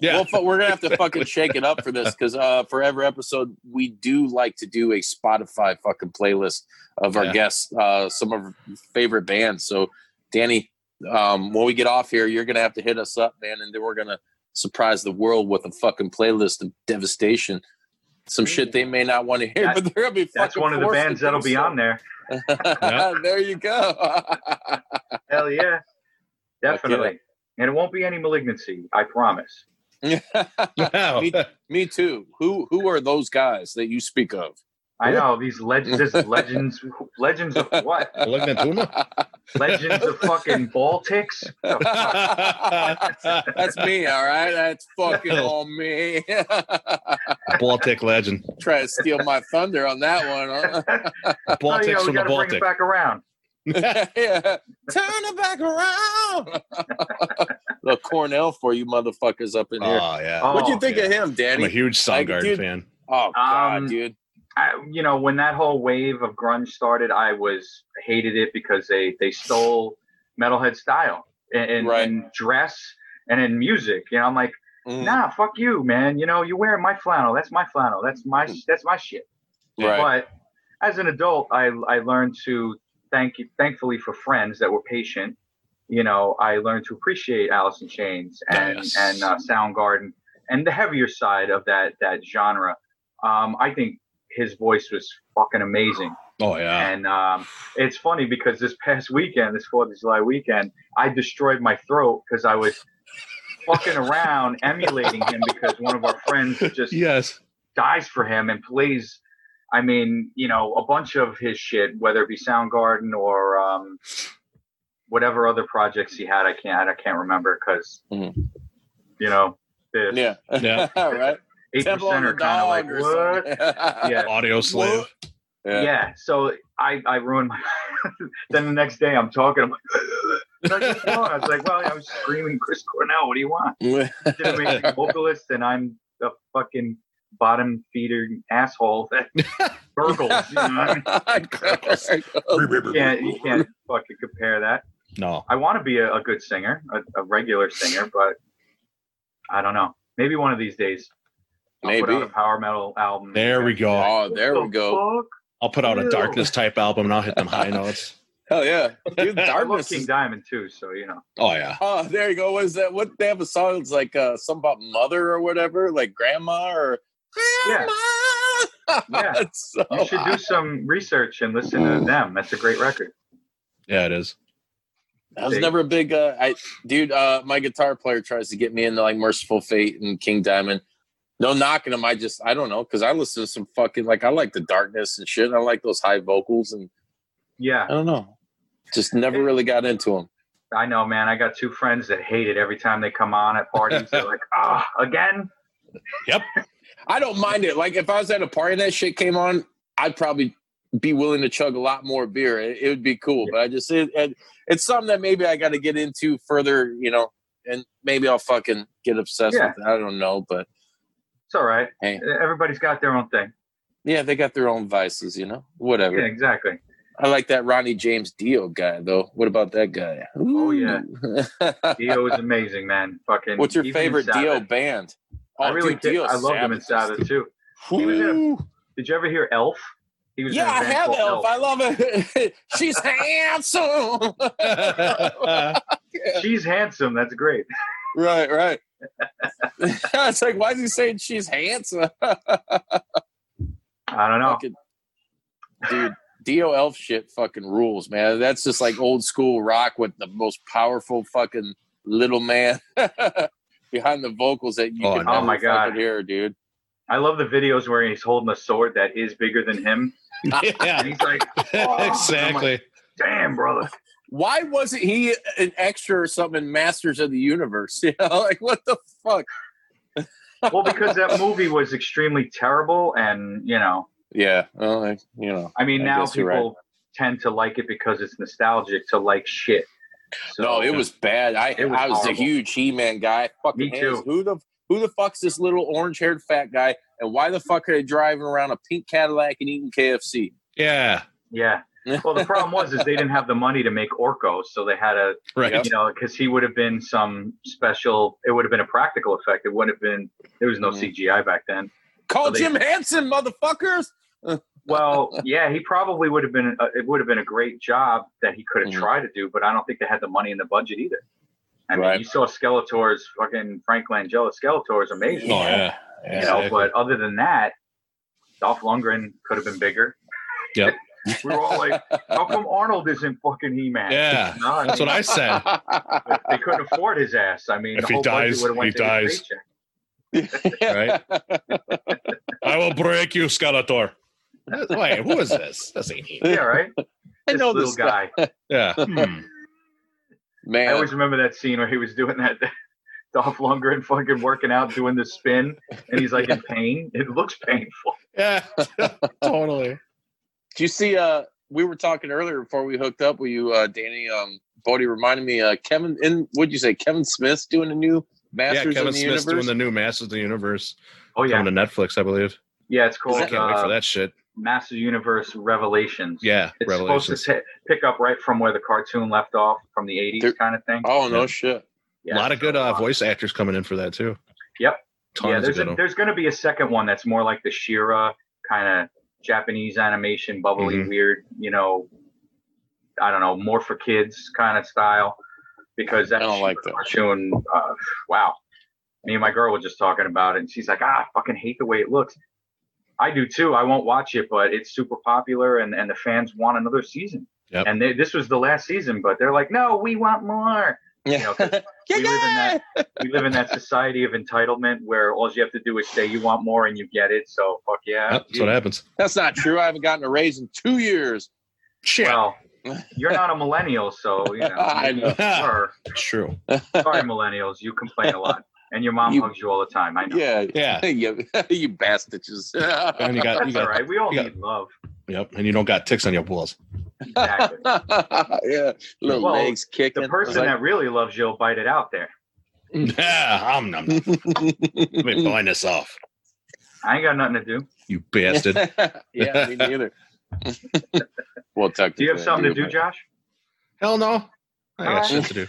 Yeah. Well, we're gonna have to *laughs* fucking shake it up for this because uh, for every episode, we do like to do a Spotify fucking playlist of our Yeah. guests, uh, some of our favorite bands. So, Danny, um, when we get off here, you're gonna have to hit us up, man, and then we're gonna surprise the world with a fucking playlist of devastation. Some shit they may not want to hear, That- but they're gonna be. That's fucking one of the bands that'll be on there. Yeah. *laughs* there you go. *laughs* Hell yeah, definitely. And it won't be any malignancy, I promise. *laughs* Wow. Me- Me too. Who who are those guys that you speak of? I know these legends. *laughs* This is legends. Legends of what? *laughs* Malignant Tuna? Legends of fucking Baltics. Fuck? *laughs* That's me, all right. That's fucking on me. Baltic legend. Try to steal my thunder on that one, huh? oh Baltics yeah, we from the gotta bring Baltic. it back around. yeah. Turn it back around. the Cornell for you motherfuckers up in here. Oh yeah. Oh, What'd you think yeah. of him, Danny? I'm a huge Soundgarden dude, fan. Oh god, Um, dude. I, you know, when that whole wave of grunge started, I was hated it because they they stole metalhead style and, Right. in dress and in music. You know, I'm like, Mm, nah, fuck you, man. You know, you wear my flannel. That's my flannel. That's my that's my shit. right. But as an adult, I I learned to thank you, thankfully for friends that were patient. You know, I learned to appreciate Alice in Chains and Yes. and uh, Soundgarden and the heavier side of that that genre. Um, I think his voice was fucking amazing. Oh yeah. And um, it's funny because this past weekend, this Fourth of July weekend, I destroyed my throat because I was fucking around *laughs* emulating him because one of our friends just Yes. dies for him and plays. I mean, you know, a bunch of his shit, whether it be Soundgarden or um, whatever other projects he had. I can't, I can't remember because, Mhm. you know, the Yeah. Yeah. *laughs* right. Eight Temple percent are kind of like what? *laughs* Yeah. Audioslave. Yeah. Yeah. So I, I ruined my. *laughs* then the next day I'm talking. I'm like, like, what's wrong? I was like, well, I was screaming Chris Cornell. What do you want? He's an amazing vocalist, and I'm the fucking bottom feeder asshole that *laughs* gurgles. You know I mean? You can't, you can't fucking compare that. No. I want to be a, a good singer, a, a regular singer, but I don't know. Maybe one of these days. I'll put Maybe. out a power metal album. There we go. Oh, there we the go. fuck? I'll put out a Ew. darkness type album and I'll hit them high *laughs* notes. Hell yeah, dude. *laughs* Darkness. King Is, Diamond too, so you know. Oh yeah. oh, there you go. What is that? What they have a song? It's like uh, something about mother or whatever, like grandma or grandma. *laughs* Yeah. It's so You should do some research and listen to them. That's a great record. Yeah, it is. I was never a big uh I dude, uh my guitar player tries to get me into like Mercyful Fate and King Diamond. No knocking them. I just I don't know because I listen to some fucking like I like the darkness and shit. I like those high vocals and Yeah, I don't know. Just never really got into them. I know, man. I got two friends that hate it every time they come on at parties. They're like, ah, again? Yep. *laughs* I don't mind it. Like if I was at a party and that shit came on, I'd probably be willing to chug a lot more beer. It, it would be cool. But I just it, it, it's something that maybe I got to get into further, you know, and maybe I'll fucking get obsessed Yeah. with it. I don't know, but It's all right. Hey. Everybody's got their own thing. yeah, they got their own vices, you know. Whatever. Yeah, exactly. I like that Ronnie James Dio guy though. What about that guy? Oh, yeah. *laughs* Dio is amazing, man. Fucking. What's your favorite Dio band? I oh, really dude, I loved him in Sabbath too. He was in a- Did you ever hear Elf? He was Yeah, I have called Elf. I love it. *laughs* She's handsome. *laughs* She's handsome. That's great. right, right. *laughs* it's like, why is he saying she's handsome? I don't know. Fucking- dude, Dio Elf shit fucking rules, man. That's just like old school rock with the most powerful fucking little man *laughs* behind the vocals that you Oh, can. Oh my God. hear, dude. I love the videos where he's holding a sword that is bigger than him. *laughs* And yeah. he's like, oh, exactly. damn, brother. Why wasn't he an extra or something in Masters of the Universe? *laughs* You know, like what the fuck? Well, because that movie was extremely terrible. And, you know, Yeah, well, like, you know. I mean, I now guess you're people tend to like it because it's nostalgic to like shit. So, no, it was bad. I was I was horrible. a huge He-Man guy. Fucking Me hands. too. Who the who the fuck's this little orange-haired fat guy? And why the fuck are they driving around a pink Cadillac and eating KFC? Yeah. Yeah. *laughs* Well, the problem was is they didn't have the money to make Orko, so they had a Right. You know, because he would have been some special. It would have been a practical effect. It wouldn't have been. There was no Mhm. CGI back then. Call So they- Jim Henson, motherfuckers. *laughs* Well, yeah, he probably would have been. Uh, it would have been a great job that he could have Mhm. tried to do, but I don't think they had the money in the budget either. I mean, Right. you saw Skeletor's fucking Frank Langella. Skeletor's amazing. Oh yeah. you know, Exactly. but other than that, Dolph Lundgren could have been bigger. Yep. We were all like, "How *laughs* come Arnold isn't fucking He-Man?" Yeah, No, I That's mean, what I said. *laughs* they couldn't afford his ass. I mean, If the he whole budget dies, would have went he dies. *laughs* Right? I will break you, Skeletor. Wait, who is this? This ain't he. Yeah, right. I This know little this guy. guy. Yeah. Hmm. I always remember that scene where he was doing that. Dolph Lundgren fucking working out, doing the spin, and he's like in pain. It looks painful. Yeah. totally. Did you see? Uh, we were talking earlier before we hooked up with you, uh, Danny. Um, Bodie reminded me. Uh, Kevin, in what'd you say? Kevin Smith's doing a new Masters yeah, Kevin of the Smith's Universe. doing the new Masters of the Universe Oh yeah, coming to Netflix, I believe. yeah. It's cool. I can't wait for uh, that shit. Master Universe Revelations. Yeah, It's Revelations. supposed to t- pick up right from where the cartoon left off from the 80s There- kind of thing. oh no Yeah. shit! Yeah, a lot of good uh, voice actors coming in for that too. Yep. Tons yeah, there's a, there's going to be a second one that's more like the She-Ra kind of Japanese animation, bubbly, Mhm. weird, you know, I don't know, more for kids kind of style. Because that I don't like that. cartoon, uh, wow. Me and my girl were just talking about it, and she's like, "Ah, I fucking hate the way it looks." I do too. I won't watch it, but it's super popular, and and the fans want another season. Yep. And they, this was the last season, but they're like, no, we want more. Yeah. know, 'cause *laughs* yeah, we live in that, We live in that society of entitlement where all you have to do is say you want more and you get it. So fuck yeah. Yep, that's what happens. That's not true. I haven't gotten a raise in two years. Shit. Well, *laughs* you're not a millennial, so you know. *laughs* I know. you are. It's true. Sorry, millennials. You complain a lot, and your mom You- hugs you all the time. I know. Yeah. Yeah. you, you bastards. And you got, you That's all got, right. We all you got- need love. yep, and you don't got ticks on your balls. Exactly. *laughs* yeah. Little Well, legs kicking. The person that really loves you will bite it out there. Yeah, I'm not. *laughs* Let me find this off. I ain't got nothing to do. You bastard. *laughs* yeah, me neither. well, tucked Do you have something to do, Josh? Hell no. I got shit to do.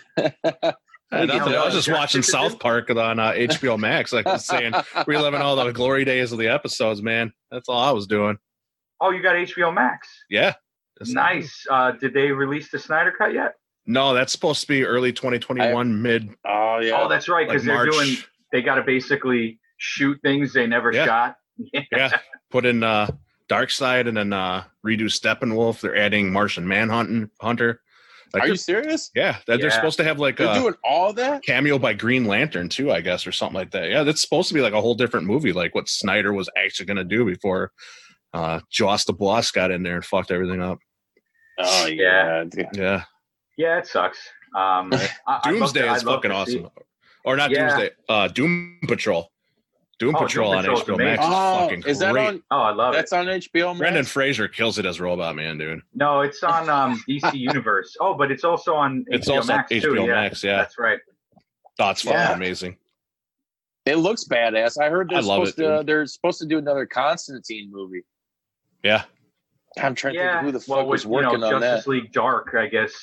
I, nothing. I was just watching Shit to do? South Park on uh, HBO Max, like I was saying, reliving all the glory days of the episodes. Man, that's all I was doing. Oh, you got HBO Max. Yeah, That's- Nice. Uh, did they release the Snyder Cut yet? No, that's supposed to be early 2021, mid Oh yeah. Oh, that's right, like because they're March. doing. They got to basically shoot things they never Yeah. shot. yeah, put in uh, Darkseid and then uh, redo Steppenwolf. They're adding Martian Manhunt Hunter. Like, Are you serious? yeah, they're Yeah. supposed to have like They're a doing all that? cameo by Green Lantern too, I guess, or something like that. Yeah, that's supposed to be like a whole different movie, like what Snyder was actually going to do before uh, Joss the Boss got in there and fucked everything up. Oh Yeah. dude. Yeah, Yeah, it sucks. Um, *laughs* I- Doomsday I'd is love fucking to see- awesome, or not Yeah. Doomsday, uh, Doom Patrol. Doom Oh, Doom Patrol on Patrol's HBO Max is Oh, fucking is that great. on? Oh, I love That's it. That's on HBO. Max? Brendan Fraser kills it as Robot Man, dude. No, it's on um, DC *laughs* Universe. Oh, but it's also on It's HBO also on Max HBO too. Yeah, Max, yeah. that's right. That's fucking Yeah. amazing. It looks badass. I heard they're I love supposed it, to. dude. They're supposed to do another Constantine movie. Yeah, I'm trying to Yeah, think who the well, fuck with was working you know, on Justice that. League Dark, I guess,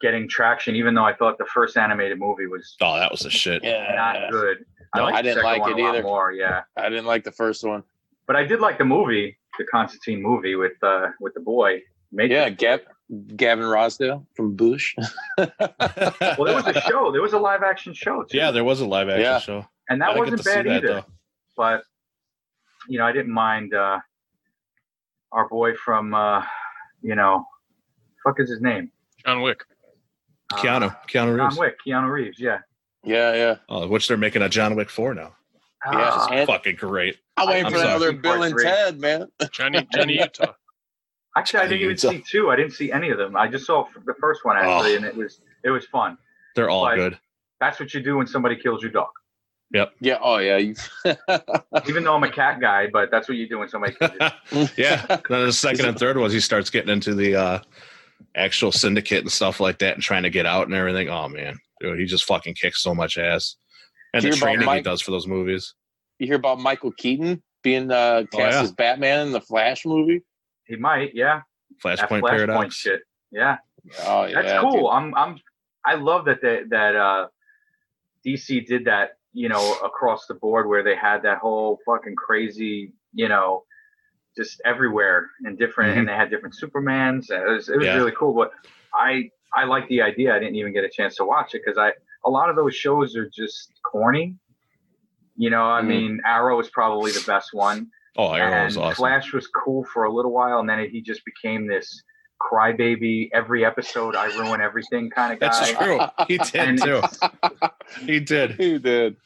getting traction. Even though I thought the first animated movie was oh, that was a shit. Yeah, not good. No, liked I didn't like it either. More, yeah. I didn't like the first one. But I did like the movie, the Constantine movie with uh with the boy. Matrix. Yeah, Gav, Gavin Rossdale from Bush. *laughs* Well, there was a show. There was a live action show too. Yeah, there was a live action Yeah. show. and that I wasn't bad that, either. though. But you know, I didn't mind uh our boy from uh you know, fuck is his name? John Wick. Uh, Keanu, Keanu John Reeves. Wick, Keanu Reeves, yeah. yeah, yeah. Oh, which they're making a John Wick 4 now. Yeah, Ah, And- Fucking great. I'm waiting for sorry. another Bill and. Ted, man. Johnny Johnny *laughs* Utah. actually, I didn't even Utah. see two. I didn't see any of them. I just saw the first one actually, and it was it was fun. They're all Like- good. That's what you do when somebody kills your dog. Yeah. Yeah, oh, yeah. *laughs* Even though I'm a cat guy, but that's what you do when somebody kills your *laughs* yeah. Then the second and third ones, he starts getting into the uh, actual syndicate and stuff like that and trying to get out and everything. Oh, man. Dude, he just fucking kicks so much ass. And Do the you hear about training he does for those movies. You hear about Michael Keaton being uh, cast Oh, yeah. as Batman in the Flash movie? He might, yeah. That Flashpoint flashpoint Paradox. shit. Yeah. Oh, yeah. That's cool. dude. I'm I'm I love that they, that uh DC did that, you know, across the board where they had that whole fucking crazy, you know, just everywhere and different and they had different Supermans. It was it was Yeah. really cool. But I I like the idea. I didn't even get a chance to watch it because I a lot of those shows are just corny. You know, I Mhm. mean, Arrow is probably the best one. Oh, Arrow was awesome. Flash was cool for a little while, and then he just became this crybaby. Every episode, I ruin everything kind of guy. That's true. He did, And too. He did. He did.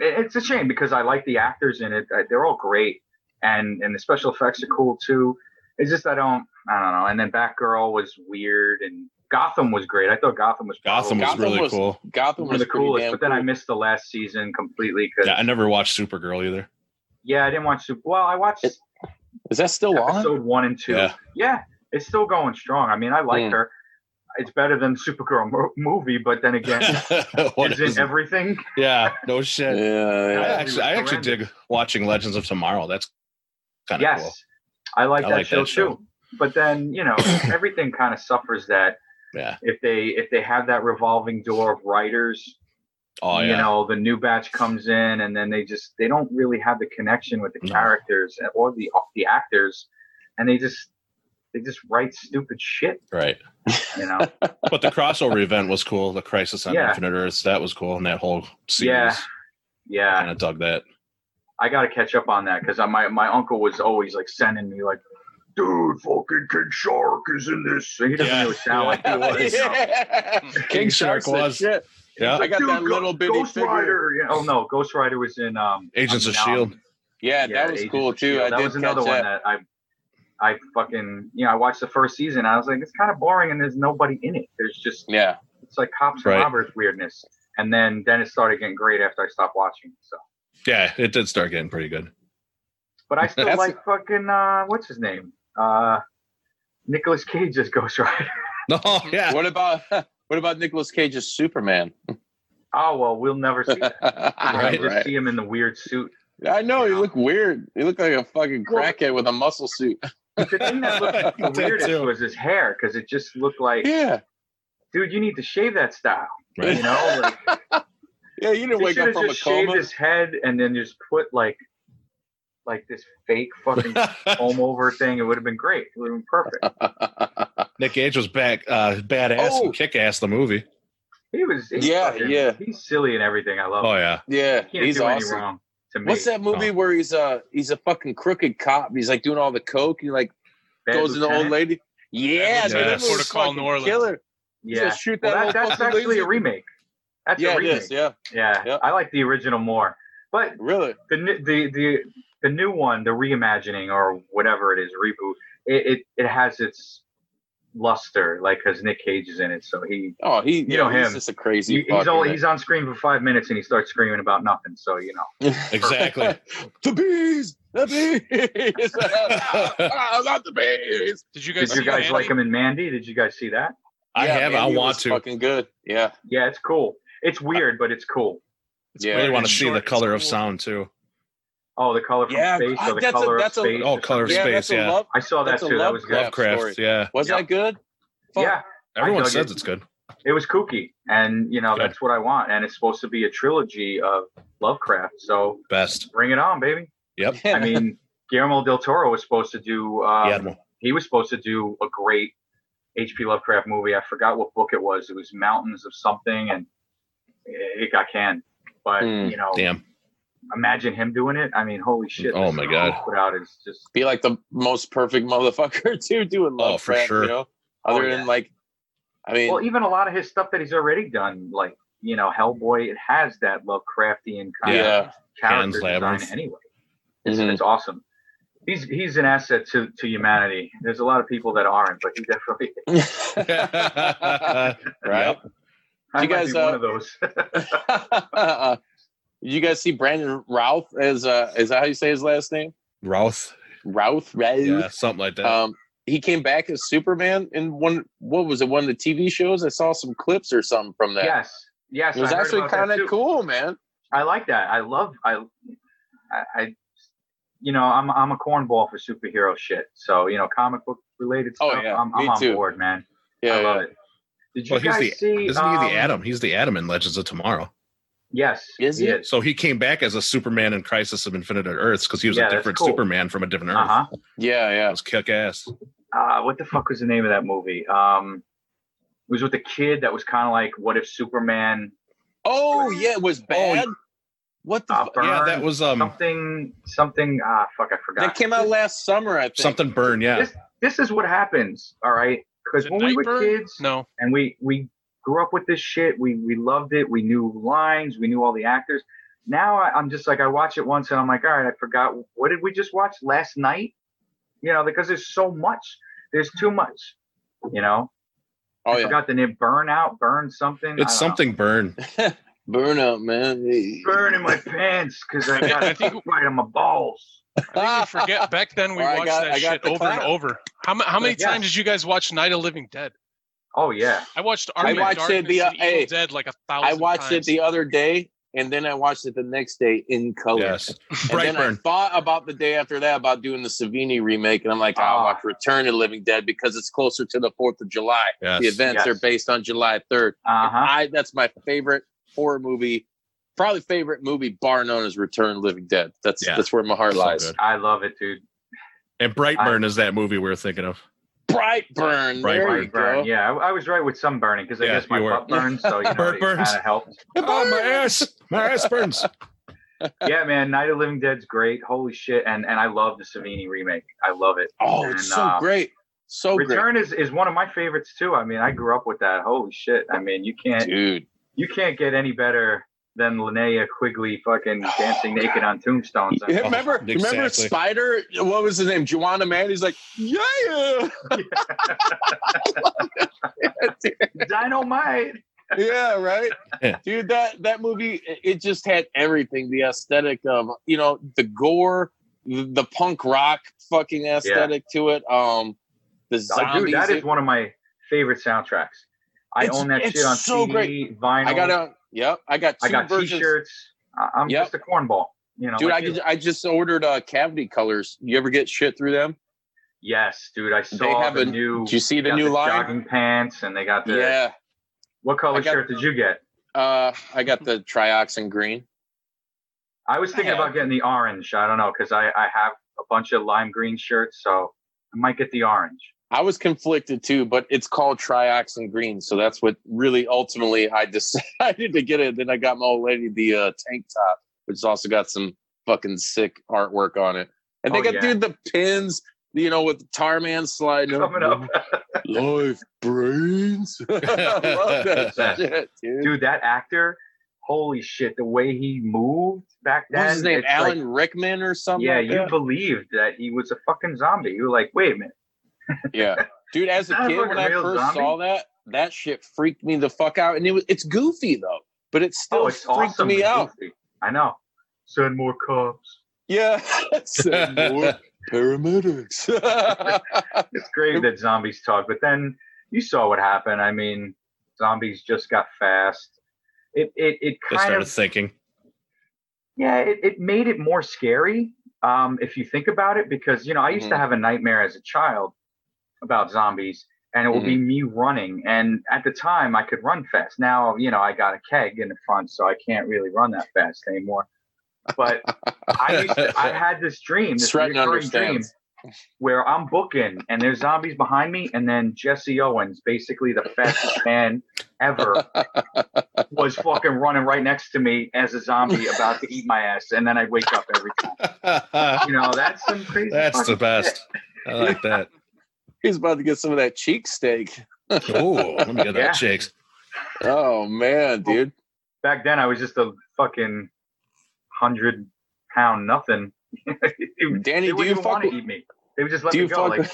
it's a shame because I like the actors in it. Uh, They're all great, and and the special effects are cool too. It's just I don't I don't know. And then Batgirl was weird, and Gotham was great. I thought Gotham was Gotham was Gotham really was- cool. Gotham one of was the pretty coolest. damn But then I missed the last season completely because Yeah, yeah, I never watched Supergirl either. Yeah, I didn't watch Super. Well, I watched It- Is that still on? episode one and two. Yeah. Yeah, it's still going strong. I mean, I like Hmm. her. It's better than Supergirl mo- movie, but then again, *laughs* What isn't is it? everything? Yeah, *laughs* no shit. Yeah, I actually, I actually dig watching Legends of Tomorrow. That's kind of Yes, cool. I like I that like show that show. too. But then you know, *coughs* everything kind of suffers that Yeah. if they if they have that revolving door of writers, Oh yeah. you know, the new batch comes in, and then they just they don't really have the connection with the No. characters or the the actors, and they just they just write stupid shit. Right. You know. *laughs* But the crossover event was cool. The Crisis on Yeah. Infinite Earths that was cool, and that whole series. Yeah. I Yeah. kind of dug that. I got to catch up on that because my my uncle was always like sending me like, dude, fucking King Shark is in this. So he doesn't Yeah. really sound like he was. Yeah. *laughs* King Shark Shark was was. shit. Yeah. I got Dude, that little bitty Ghost figure. Rider. Yeah. Oh no, Ghost Rider was in um Agents of Shield. Yeah, yeah, that was Agents cool too. S.H.I.E.L.D.. I that did was another catch one that. that I I fucking you know I watched the first season. I was like, it's kind of boring and there's nobody in it. There's just Yeah. it's like cops and Right. robbers weirdness. And then then it started getting great after I stopped watching. So, Yeah, it did start getting pretty good. but I *laughs* still like fucking uh what's his name uh Nicholas Cage as *laughs* Ghost Rider. No, *laughs* yeah. What about what about Nicolas Cage's Superman? Oh well, we'll never see that. I right, just right. see him in the weird suit. I know he Yeah. looked weird. He looked like a fucking Well- crackhead with a muscle suit. The thing that looked *laughs* He the weirdest too. was his hair because it just looked like, Yeah, dude, you need to shave that style. Right. You know, like *laughs* yeah. You didn't wake up have from a just shaved coma. his head and then just put like like this fake fucking *laughs* comb over thing. It would have been great. It would have been perfect. Nick Cage was back, uh, badass Oh. and kick ass the movie. He was, he's Yeah, fucking- yeah. He's silly and everything. I love. Oh him. yeah, yeah, He he's do any awesome. Wrong to me. What's that movie Oh. where he's uh he's a fucking crooked cop? He's like doing all the coke. He like Bad goes to the old lady. Yeah, Bad dude, that Lieutenant. movie's Port of Call fucking New Orleans. killer. Yeah, gonna shoot well, that that, that's actually lazy- a remake. That's Yeah, a remake. is. Yeah, Yeah, Yep. I like the original more, but really. the the the the new one, the reimagining or whatever it is, reboot, it it, it has its luster, like because Nick Cage is in it, so he, Oh, he. You yeah, know he's him. just a crazy. he he's fucker, only he's on screen for five minutes and he starts screaming about nothing. So you know, *laughs* exactly. *laughs* the bees, the bees. *laughs* I love the bees. Did you guys did you guys Mandy? like him in Mandy? Did you guys see that? I Yeah, have. I want was to. Fucking good. Yeah. Yeah, it's cool. It's weird, but it's cool. Yeah. I really want to see the it's color of sound too. Oh, the color from Yeah, space ah, or the that's a- color that's a- of space. Oh, color of yeah, space, yeah. love. I saw that that's a too. That was Lovecraft good. Lovecraft. story. Yeah, Was Yep. that good? Fuck. Yeah, everyone says it. it's good. it was kooky, and you know Good. that's what I want. And it's supposed to be a trilogy of Lovecraft. So Best. bring it on, baby. Yep. I mean, *laughs* Guillermo del Toro was supposed to do. Um, The he was supposed to do a great H.P. Lovecraft movie. I forgot what book it was. It was Mountains of something, and it got canned. But Hmm, you know, Damn. Imagine him doing it. I mean, holy shit! Oh my is God. Put out is just be like the most perfect motherfucker *laughs* too, doing Oh, love for sure. You know, other Oh, yeah. than like, I mean, well, even a lot of his stuff that he's already done, like you know, Hellboy. It has that Lovecraftian kind yeah, of character Pan's Labyrinth. design anyway. It's, Mhm. it's awesome. He's he's an asset to, to humanity. There's a lot of people that aren't, but he definitely. *laughs* *laughs* right. I You might guys, be one uh, of those. You guys see Brandon Routh as uh is that how you say his last name? Routh. Routh, Routh. Yeah, something like that. Um, he came back as Superman in one. What was it? One of the TV shows. I saw some clips or something from that. yes, yes. it was I actually kind of cool, man. I like that. I love. I, I, I, you know, I'm I'm a cornball for superhero shit. So you know, comic book related stuff, Oh, yeah, I'm, I'm me on too. board, man. Yeah, I love yeah. it. Did you Well, he's guys the- see? Isn't he um, the Atom? He's the Atom in Legends of Tomorrow. Yes. Is he? is. So he came back as a Superman in Crisis of Infinite Earths because he was Yeah, a different cool. Superman from a different Earth. Uh huh. Yeah, That yeah. was kick ass. Uh, what the fuck was the name of that movie? Um, it was with the kid that was kind of like, what if Superman Oh, yeah. It was bad. what the? uh, fu- Yeah, that was um something something? Ah, fuck, I forgot. that came out last summer. I think. something burn. Yeah, This, this is what happens. All right, because when we were Nightbird? kids, No. and we we grew up with this shit. We we loved it. We knew lines. We knew all the actors. Now I, I'm just like I watch it once and I'm like, all right, I forgot. What did we just watch last night? You know, because there's so much. There's too much. You know, Oh I yeah. forgot the name. Burnout, burn something. I don't know. it's something burn. *laughs* Burnout, man. Burn in my pants because I *laughs* got I a think- right on my balls. I think we forget back then we Or I watched got- that shit the over and over. How, how many Yeah. times did you guys watch Night of Living Dead? Oh yeah. I watched I Army of watched it the, uh, Evil hey, Dead like a thousand I watched it the other day, and then I watched it the next day in color. Yes, And *laughs* then I thought about the day after that about doing the Savini remake, and I'm like, I'll Ah. watch Return of the Living Dead because it's closer to the Fourth of July. Yes. The events Yes. are based on July 3rd. Uh huh. I that's my favorite horror movie, probably favorite movie, bar none is Return of Living Dead. That's Yeah. that's where my heart So lies. good. I love it, dude. And Brightburn is that movie we were thinking of. Brightburn. There Brightburn. you Burn. go. Yeah, I, I was right with some burning because I Yeah, guess my you were. butt burns, so you *laughs* know Butt it burns. kind of helped. Oh my ass! My ass burns. *laughs* yeah, man, Night of Living Dead's great. Holy shit, and and I love the Savini remake. I love it. Oh, And, it's so uh, great. So Return is is one of my favorites too. I mean, I grew up with that. Holy shit. I mean, you can't Dude. you can't get any better than Linnea Quigley fucking dancing naked on tombstones. I Yeah, mean, remember, remember. Spider? What was his name? Juana Man. He's like, yeah, *laughs* Dynamite. yeah, right, Yeah. dude. That that movie, it- it just had everything. The aesthetic of, you know, the gore, the, the punk rock fucking aesthetic to it. Um, the Oh, zombies. dude, that is one of my favorite soundtracks. I It's- own that it's shit on so CD, great. vinyl. I got a. Yep, I got two I got versions. t-shirts. I'm Yep. just a cornball. You know, Dude, like I, just, I just ordered uh, cavity colors. You ever get shit through them? yes, dude. I saw they have the a- new. Did you see the new line? jogging pants, and they got the. Yeah. What color got- shirt did you get? Uh, I got the trioxin green. I was thinking I about getting the orange. I don't know because I I have a bunch of lime green shirts, so I might get the orange. I was conflicted too, but it's called trioxin green, so that's what really ultimately I *laughs* decided to get it. Then I got my old lady the uh, tank top, which also got some fucking sick artwork on it, and they Oh, got yeah. dude the pins, you know, with the tar man sliding Coming up, *laughs* life brains. *laughs* I love that shit, dude. dude. That actor, holy shit! The way he moved back then. What's his name? Alan like- Rickman or something? yeah, like you believed that he was a fucking zombie. You were like, wait a minute. Yeah, dude. As a kid, like when a I real first zombie. saw that, that shit freaked me the fuck out. And it was it's goofy though, but it still oh, it's freaked awesome. me out. goofy. I know. Send more cops. Yeah, *laughs* Send more paramedics. *laughs* It's great that zombies talk, but then you saw what happened. I mean, zombies just got fast. It it it They kind started of thinking. yeah, it, it made it more scary. Um, if you think about it, because you know, I used to Mhm. have a nightmare as a child about zombies, and it would be mm-hmm. me running. And at the time, I could run fast. Now, you know, I got a keg in the front, so I can't really run that fast anymore. But I used to, I had this dream, this Stratton recurring dream, where I'm booking and there's zombies behind me, and then Jesse Owens, basically the fastest *laughs* man ever, was fucking running right next to me as a zombie about to eat my ass, and then I wake up every time. You know, that's some crazy. That's the best. I like that. He's about to get some of that cheek steak. *laughs* Oh, let me get Yeah. that shakes. Oh man, dude. shit. Back then, I was just a fucking hundred pound nothing. *laughs* Danny, they do you even fuck want to with? eat me. They would just let Do me you go. fuck?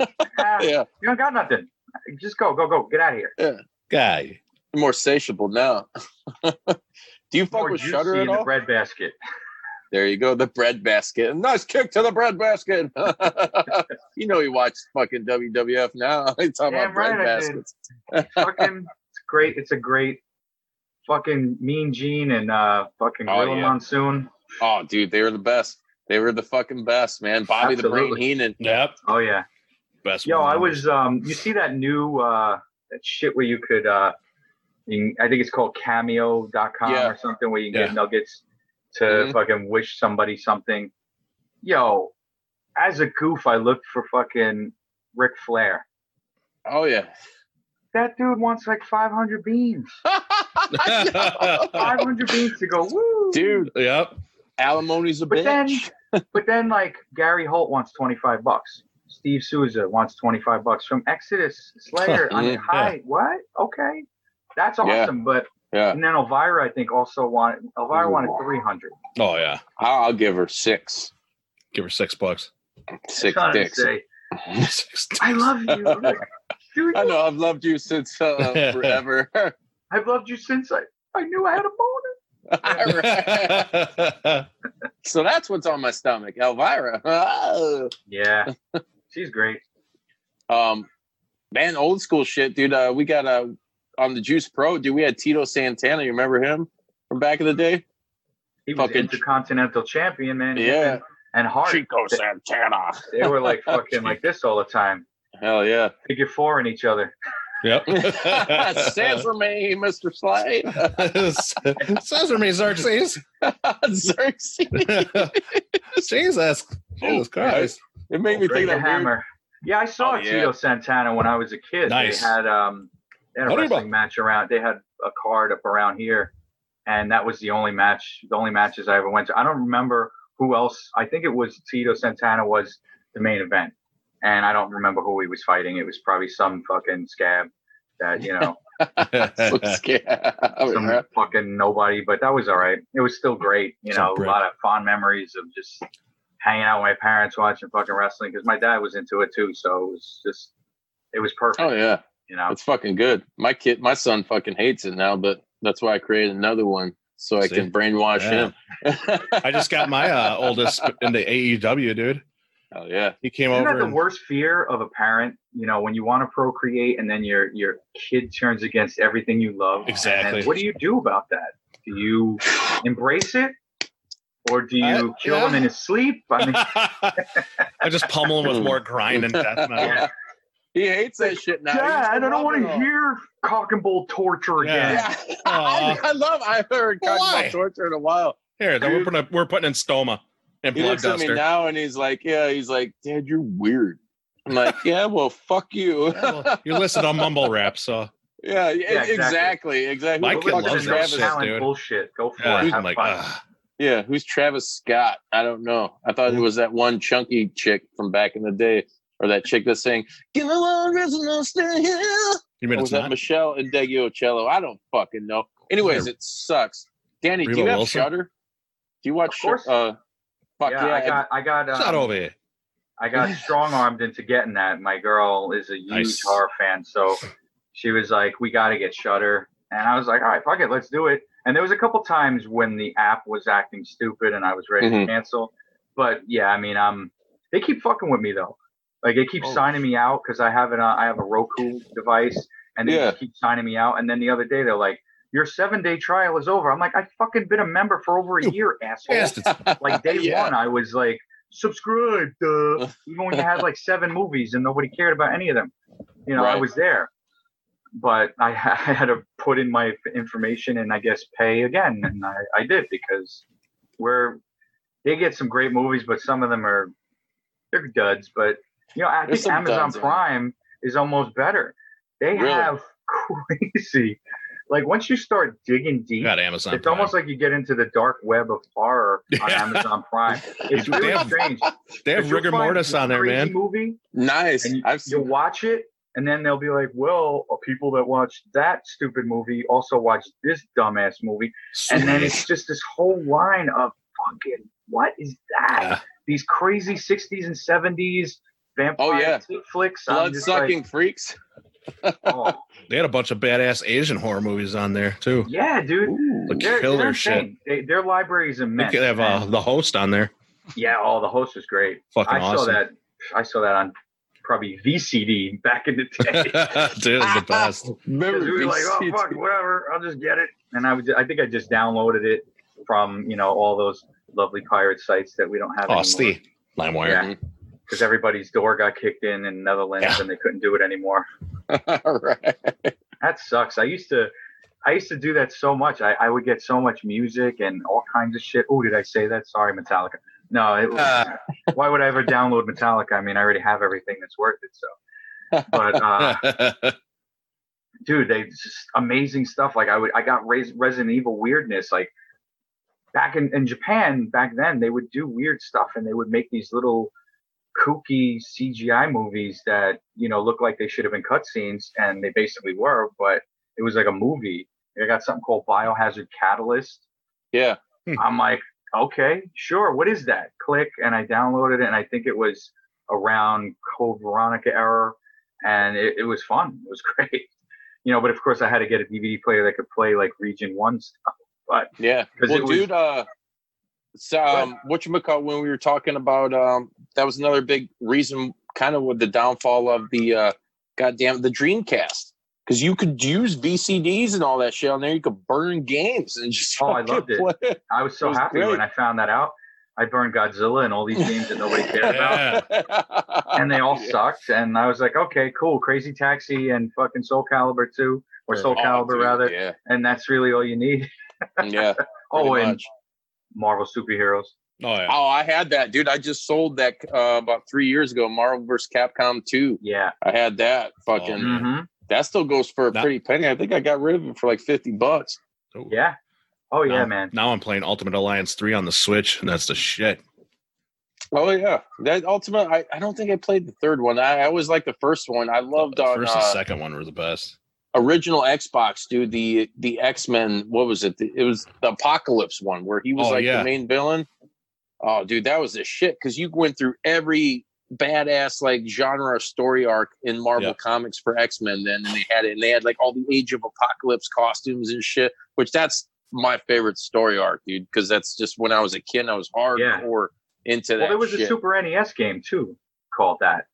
Like, *laughs* ah, yeah, you don't got nothing. Just go, go, go. Get out of here. Guy. more satiable now. do you fuck More with juicy Shudder at in the all? bread basket. There you go, the bread basket. Nice kick to the bread basket. *laughs* you know he watched fucking WWF now. *laughs* He's talking Damn about bread right baskets. fucking, it's great. It's a great fucking Mean Gene and uh fucking Oh, Gorilla yeah. Monsoon. Oh, dude, they were the best. They were the fucking best, man. Bobby the Brain Absolutely. Heenan. Yep. Oh yeah. Best. Yo, one. I was um you see that new uh that shit where you could uh you can- I think it's called cameo.com Yeah. or something where you can Yeah. get nuggets to Mhm. fucking wish somebody something. Yo, as a goof, I looked for fucking Ric Flair. Oh yeah. That dude wants like 500 beans. *laughs* 500 beans to go, woo. dude, Yep. alimony's a But then, bitch. *laughs* but then, like Gary Holt wants twenty five bucks. Steve Souza wants twenty five bucks from Exodus Slayer. I *laughs* mean, Yeah. hi, what? Okay, that's Yeah. awesome. But Yeah, and then Elvira, I think, also wanted Elvira Ooh. wanted three hundred. Oh yeah. I'll, I'll give her six. Give her six bucks. Six Trying to *laughs* dicks. I love you, *laughs* dude. I know I've loved you since uh, *laughs* forever. I've loved you since I, I knew I had a boner. So that's what's on my stomach, Elvira. Oh. Yeah, she's great. Um, man, old school shit, dude. Uh, we got uh, on the Juice Pro, dude. We had Tito Santana. You remember him from back in the day? He was Fucking- intercontinental champion, man. Yeah, and, and Hart. Chico Santana. They were like *laughs* fucking like this all the time. Hell yeah. Figure four in each other. yep. Censor me, Mr. Slade. Censor me, Xerxes. *laughs* Xerxes. Jesus. Jesus Christ. It made me Bring think the of that weird. hammer. Yeah, I saw Oh, yeah. Tito Santana when I was a kid. Nice. They had um they had a wrestling match around. They had a card up around here, and that was the only match, the only matches I ever went to. I don't remember who else. I think it was Tito Santana was the main event, and I don't remember who he was fighting. It was probably some fucking scab that you know, So *laughs* some *laughs* fucking nobody. But that was all right. It was still great. You Some know, brick. a lot of fond memories of just hanging out with my parents watching fucking wrestling because my dad was into it too. So it was just, it was perfect. Oh yeah, You know, it's fucking good. My kid, my son, fucking hates it now, but that's why I created another one so I See? can brainwash Yeah. him. I just got my uh, *laughs* oldest into AEW, dude. Oh yeah, He came Isn't that over. the and- worst fear of a parent? You know, when you want to procreate and then your your kid turns against everything you love. Exactly. And what do you do about that? Do you *sighs* embrace it, or do you I- kill him in his sleep? I mean, *laughs* I just pummel him with more *laughs* grind and death metal. Yeah. He hates that shit now. He Dad, I don't want to hear Cock and Ball Torture Yeah. again. Yeah, *laughs* I, I love. I've heard Why? and bull torture in a while. Here, then we're Dude. putting, we're putting in stoma and He blood looks at me now and he's like, "Yeah." He's like, "Dad, you're weird." I'm like, "Yeah, well, fuck you." *laughs* Yeah, well, you listed on mumble rap, so yeah, yeah, exactly. exactly, exactly. My kid loves is that shit. dude. bullshit. Go for yeah, it. Have I'm like, Yeah, who's Travis Scott? I don't know. I thought it was that one chunky chick from back in the day, or that chick that's saying, "Give me one reason to stay here." you Or mean was it's that not? Meshell Ndegeocello? I don't fucking know. Anyways, Yeah. it sucks. Danny, do you have Wilson? Shudder? Do you watch? Of course. Uh, fuck yeah, yeah, I got, I got, Shut um, over here. I got *laughs* strong armed into getting that. My girl is a huge Nice. horror fan, so she was like, "We got to get Shudder," and I was like, "All right, fuck it, let's do it." And there was a couple times when the app was acting stupid, and I was ready Mhm. to cancel. But yeah, I mean, um, they keep fucking with me though. Like it keeps Oh. signing me out because I have an uh, I have a Roku device, and they Yeah. just keep signing me out. And then the other day they're like, "Your seven day trial is over." I'm like, "I fucking been a member for over a You year, asshole." *laughs* Like day Yeah. one, I was like, subscribe, uh, *laughs* even when you had like seven movies and nobody cared about any of them. You know, I was there, but I, *laughs* I had to put in my information and I guess pay again, and I, I did because we're they get some great movies, but some of them are they're duds. But you know, I There's think Amazon duds in there. Prime is almost better. They Really? have *laughs* crazy. Like once you start digging deep, Got Amazon. it's Prime. almost like you get into the dark web of horror on *laughs* Amazon Prime. *laughs* It's do really damn- strange. they have rigor mortis on there, man. Movie, nice. and you, I've you'll watch it, and then they'll be like, "Well, people that watch that stupid movie also watch this dumbass movie," and then it's just this whole line of fucking what is that? Yeah. These crazy '60s and '70s vampire Oh, yeah. chick flicks. I'm Blood just sucking freaks. *laughs* Oh, They had a bunch of badass Asian horror movies on there too. yeah, dude. Like They're, killer they're shit. They, their library is amazing. They could have uh, the host on there. yeah, oh, the host was great. Fucking I awesome. saw that. I saw that on probably VCD back in the *laughs* day. Dude, it's the best. *laughs* Remember, Because we were like, oh fuck, whatever, I'll just get it. And I was, I think I just downloaded it from you know all those lovely pirate sites that we don't have Oh, anymore. Steve. LimeWire. Yeah. Because everybody's door got kicked in in Netherlands Yeah. and they couldn't do it anymore. *laughs* Right. That sucks. I used to, I used to do that so much. I, I would get so much music and all kinds of shit. Oh, did I say that? Sorry, Metallica. No, it, Ah. *laughs* why would I ever download Metallica? I mean, I already have everything that's worth it. So, but uh, *laughs* dude, they just amazing stuff. Like I would, I got Res- Resident Evil weirdness. Like back in, in Japan, back then they would do weird stuff and they would make these little kooky CGI movies that you know look like they should have been cutscenes, and they basically were, but it was like a movie. I got something called Biohazard Catalyst. Yeah. I'm like, okay, sure. What is that? Click, and I downloaded it, and I think it was around Code Veronica era, and it, it was fun. It was *laughs* great. You know, but of course I had to get a DVD player that could play like Region One stuff. But Yeah. 'Cause Well, it was- dude, uh, so, um, what you call when we were talking about, um, that was another big reason, kind of with the downfall of the, uh, goddamn the Dreamcast, because you could use VCDs and all that shit on there. You could burn games and just. Oh, I fucking loved it. I was so was happy great. when I found that out. I burned Godzilla and all these games that nobody cared about. *laughs* And they all sucked. And I was like, okay, cool, Crazy Taxi and fucking Soul Calibur two, or Soul Oh, Calibur dude, rather, Yeah. and that's really all you need. Yeah. *laughs* Oh, pretty and much. Marvel superheroes. Oh yeah. Oh, I had that, dude. I just sold that uh, about three years ago. Marvel vs. Capcom 2. Yeah. I had that. Fucking Oh, hmm that still goes for a Not- pretty penny. I think I got rid of it for like fifty bucks. Oh, Yeah. Oh yeah, now, man. Now I'm playing Ultimate Alliance 3 on the Switch, and that's the shit. Oh yeah, that Ultimate. I, I don't think I played the third one. I, I always liked the first one. I loved the on first uh, and second one were the best. Original Xbox, dude. The the X Men. What was it? It was the Apocalypse one where he was Oh, like yeah. the main villain. Oh, dude, that was the shit because you went through every badass like genre story arc in Marvel Yeah. Comics for X Men. Then and they had it, and they had like all the Age of Apocalypse costumes and shit. Which that's my favorite story arc, dude. Because that's just when I was a kid, and I was hardcore into that. Well, there was shit. a Super NES game too called that.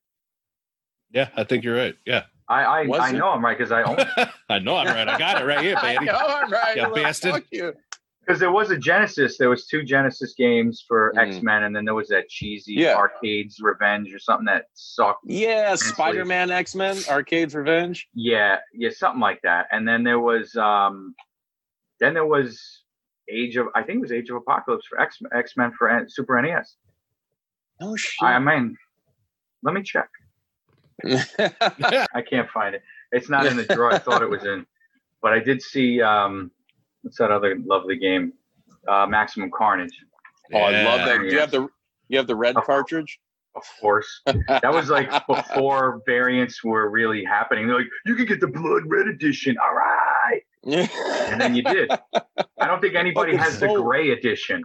Yeah, I think you're right. Yeah. I I, Was I it? know I'm right because I own *laughs* I know I'm right. I got it right here, *laughs* I baby. know I'm right. Well, bastard. fuck you. because there was a Genesis. There was two Genesis games for Mm. X Men, and then there was that cheesy Yeah. Arcade's Revenge or something that sucked. Yeah, Spider Man X Men Arcade's Revenge. Yeah, yeah, something like that. And then there was um, then there was Age of I think it was Age of Apocalypse for X X Men for N- Super NES. No shit. I mean, let me check. *laughs* I can't find it. It's not in the drawer I thought it was in, but I did see um, what's that other lovely game? Uh, Maximum Carnage. oh, I love that. Do you have the you have the red cartridge? Of course, that was like *laughs* before variants were really happening. They're like, you can get the Blood Red Edition. All right, and then you did. I don't think anybody Fucking has the. Gray Edition.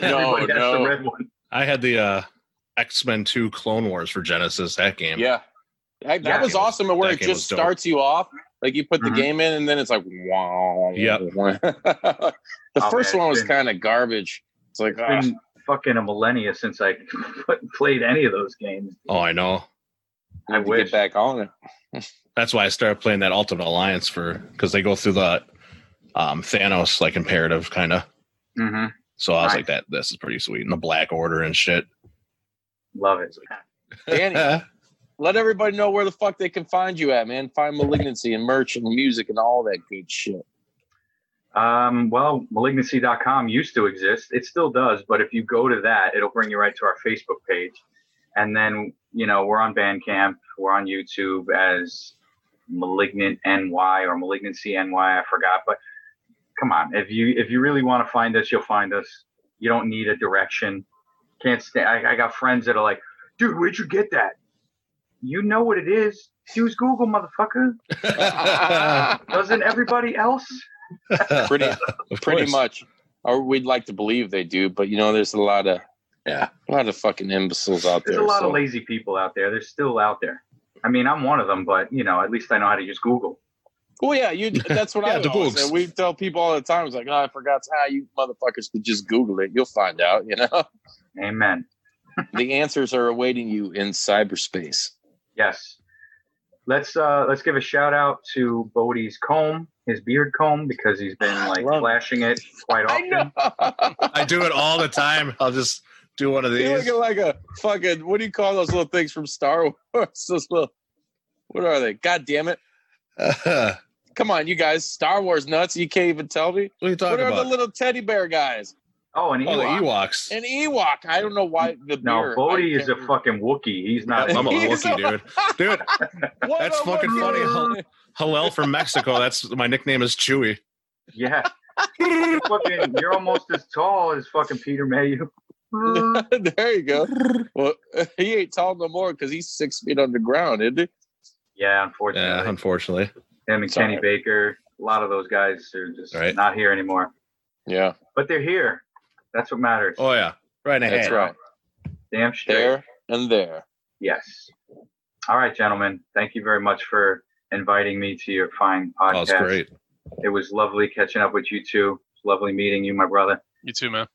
no, Everybody has no. the red one. I had the uh, X Men 2 Clone Wars for Genesis. That game. Yeah. That, that Yeah. was awesome. Where That it just starts you off. Like you put the Mhm. game in and then it's like wow. Yep. *laughs* the Oh, first man, one was kind of garbage. It's like It's ah, been fucking a millennia since I *laughs* played any of those games. Oh, I know. I I wish. get back on it. *laughs* That's why I started playing that Ultimate Alliance for because they go through the um, Thanos like imperative kind of. hmm So I was Nice. like, that this is pretty sweet. And the Black Order and shit. Love it. *laughs* Danny, let everybody know where the fuck they can find you at, man. Find malignancy and merch and music and all that good shit. Um, well, malignancy.com used to exist. It still does, but if you go to that, it'll bring you right to our Facebook page. And then, you know, we're on Bandcamp, we're on YouTube as Malignant NY or Malignancy NY, I forgot. But come on, if you if you really want to find us, you'll find us. You don't need a direction. Can't stand I, I got friends that are like, dude, where'd you get that? You know what it is. Use Google, motherfucker. *laughs* Doesn't everybody else? *laughs* Pretty pretty much. Or we'd like to believe they do, but you know, there's a lot of yeah, a lot of fucking imbeciles out There's there. There's a lot so- of lazy people out there. They're still out there. I mean, I'm one of them, but you know, at least I know how to use Google. Well, yeah, you. *laughs* That's what Yeah, I the always books. say. We tell people all the time. It's like, oh, I forgot. how you motherfuckers could just Google it. You'll find out. You know, Amen. *laughs* the answers are awaiting you in cyberspace. Yes. Let's uh let's give a shout out to Bodi's comb, his beard comb, because he's been *sighs* like Love it. flashing it quite I often. know. I do it all the time. I'll just do one of these. *laughs* You're these. looking like a fucking. What do you call those little things from Star Wars? Those little. What are they? God damn it! what Come on, you guys. Star Wars nuts. You can't even tell me. are you What talking are about? the little teddy bear guys? Oh, and oh, the Ewoks. An Ewok. I don't know why the No, beer. Bodi is a fucking Wookiee. He's not. *laughs* I'm a He's Wookiee, dude. Dude, *laughs* What That's a fucking Wookiee. funny. Hillel from Mexico. That's my nickname is Chewy. yeah. You're *laughs* fucking, you're almost as tall as fucking Peter Mayhew. there you go. Well, he ain't tall no more because he's six feet underground, isn't he? Yeah, unfortunately. Yeah, unfortunately. Him and Sorry. Kenny Baker. A lot of those guys are just Right. not here anymore. Yeah, But they're here. That's what matters. Oh yeah, right ahead. that's right. Damn straight. There and there. Yes. All right, gentlemen. Thank you very much for inviting me to your fine podcast. Oh, it's great. It was lovely catching up with you two. Lovely meeting you, my brother. You too, man.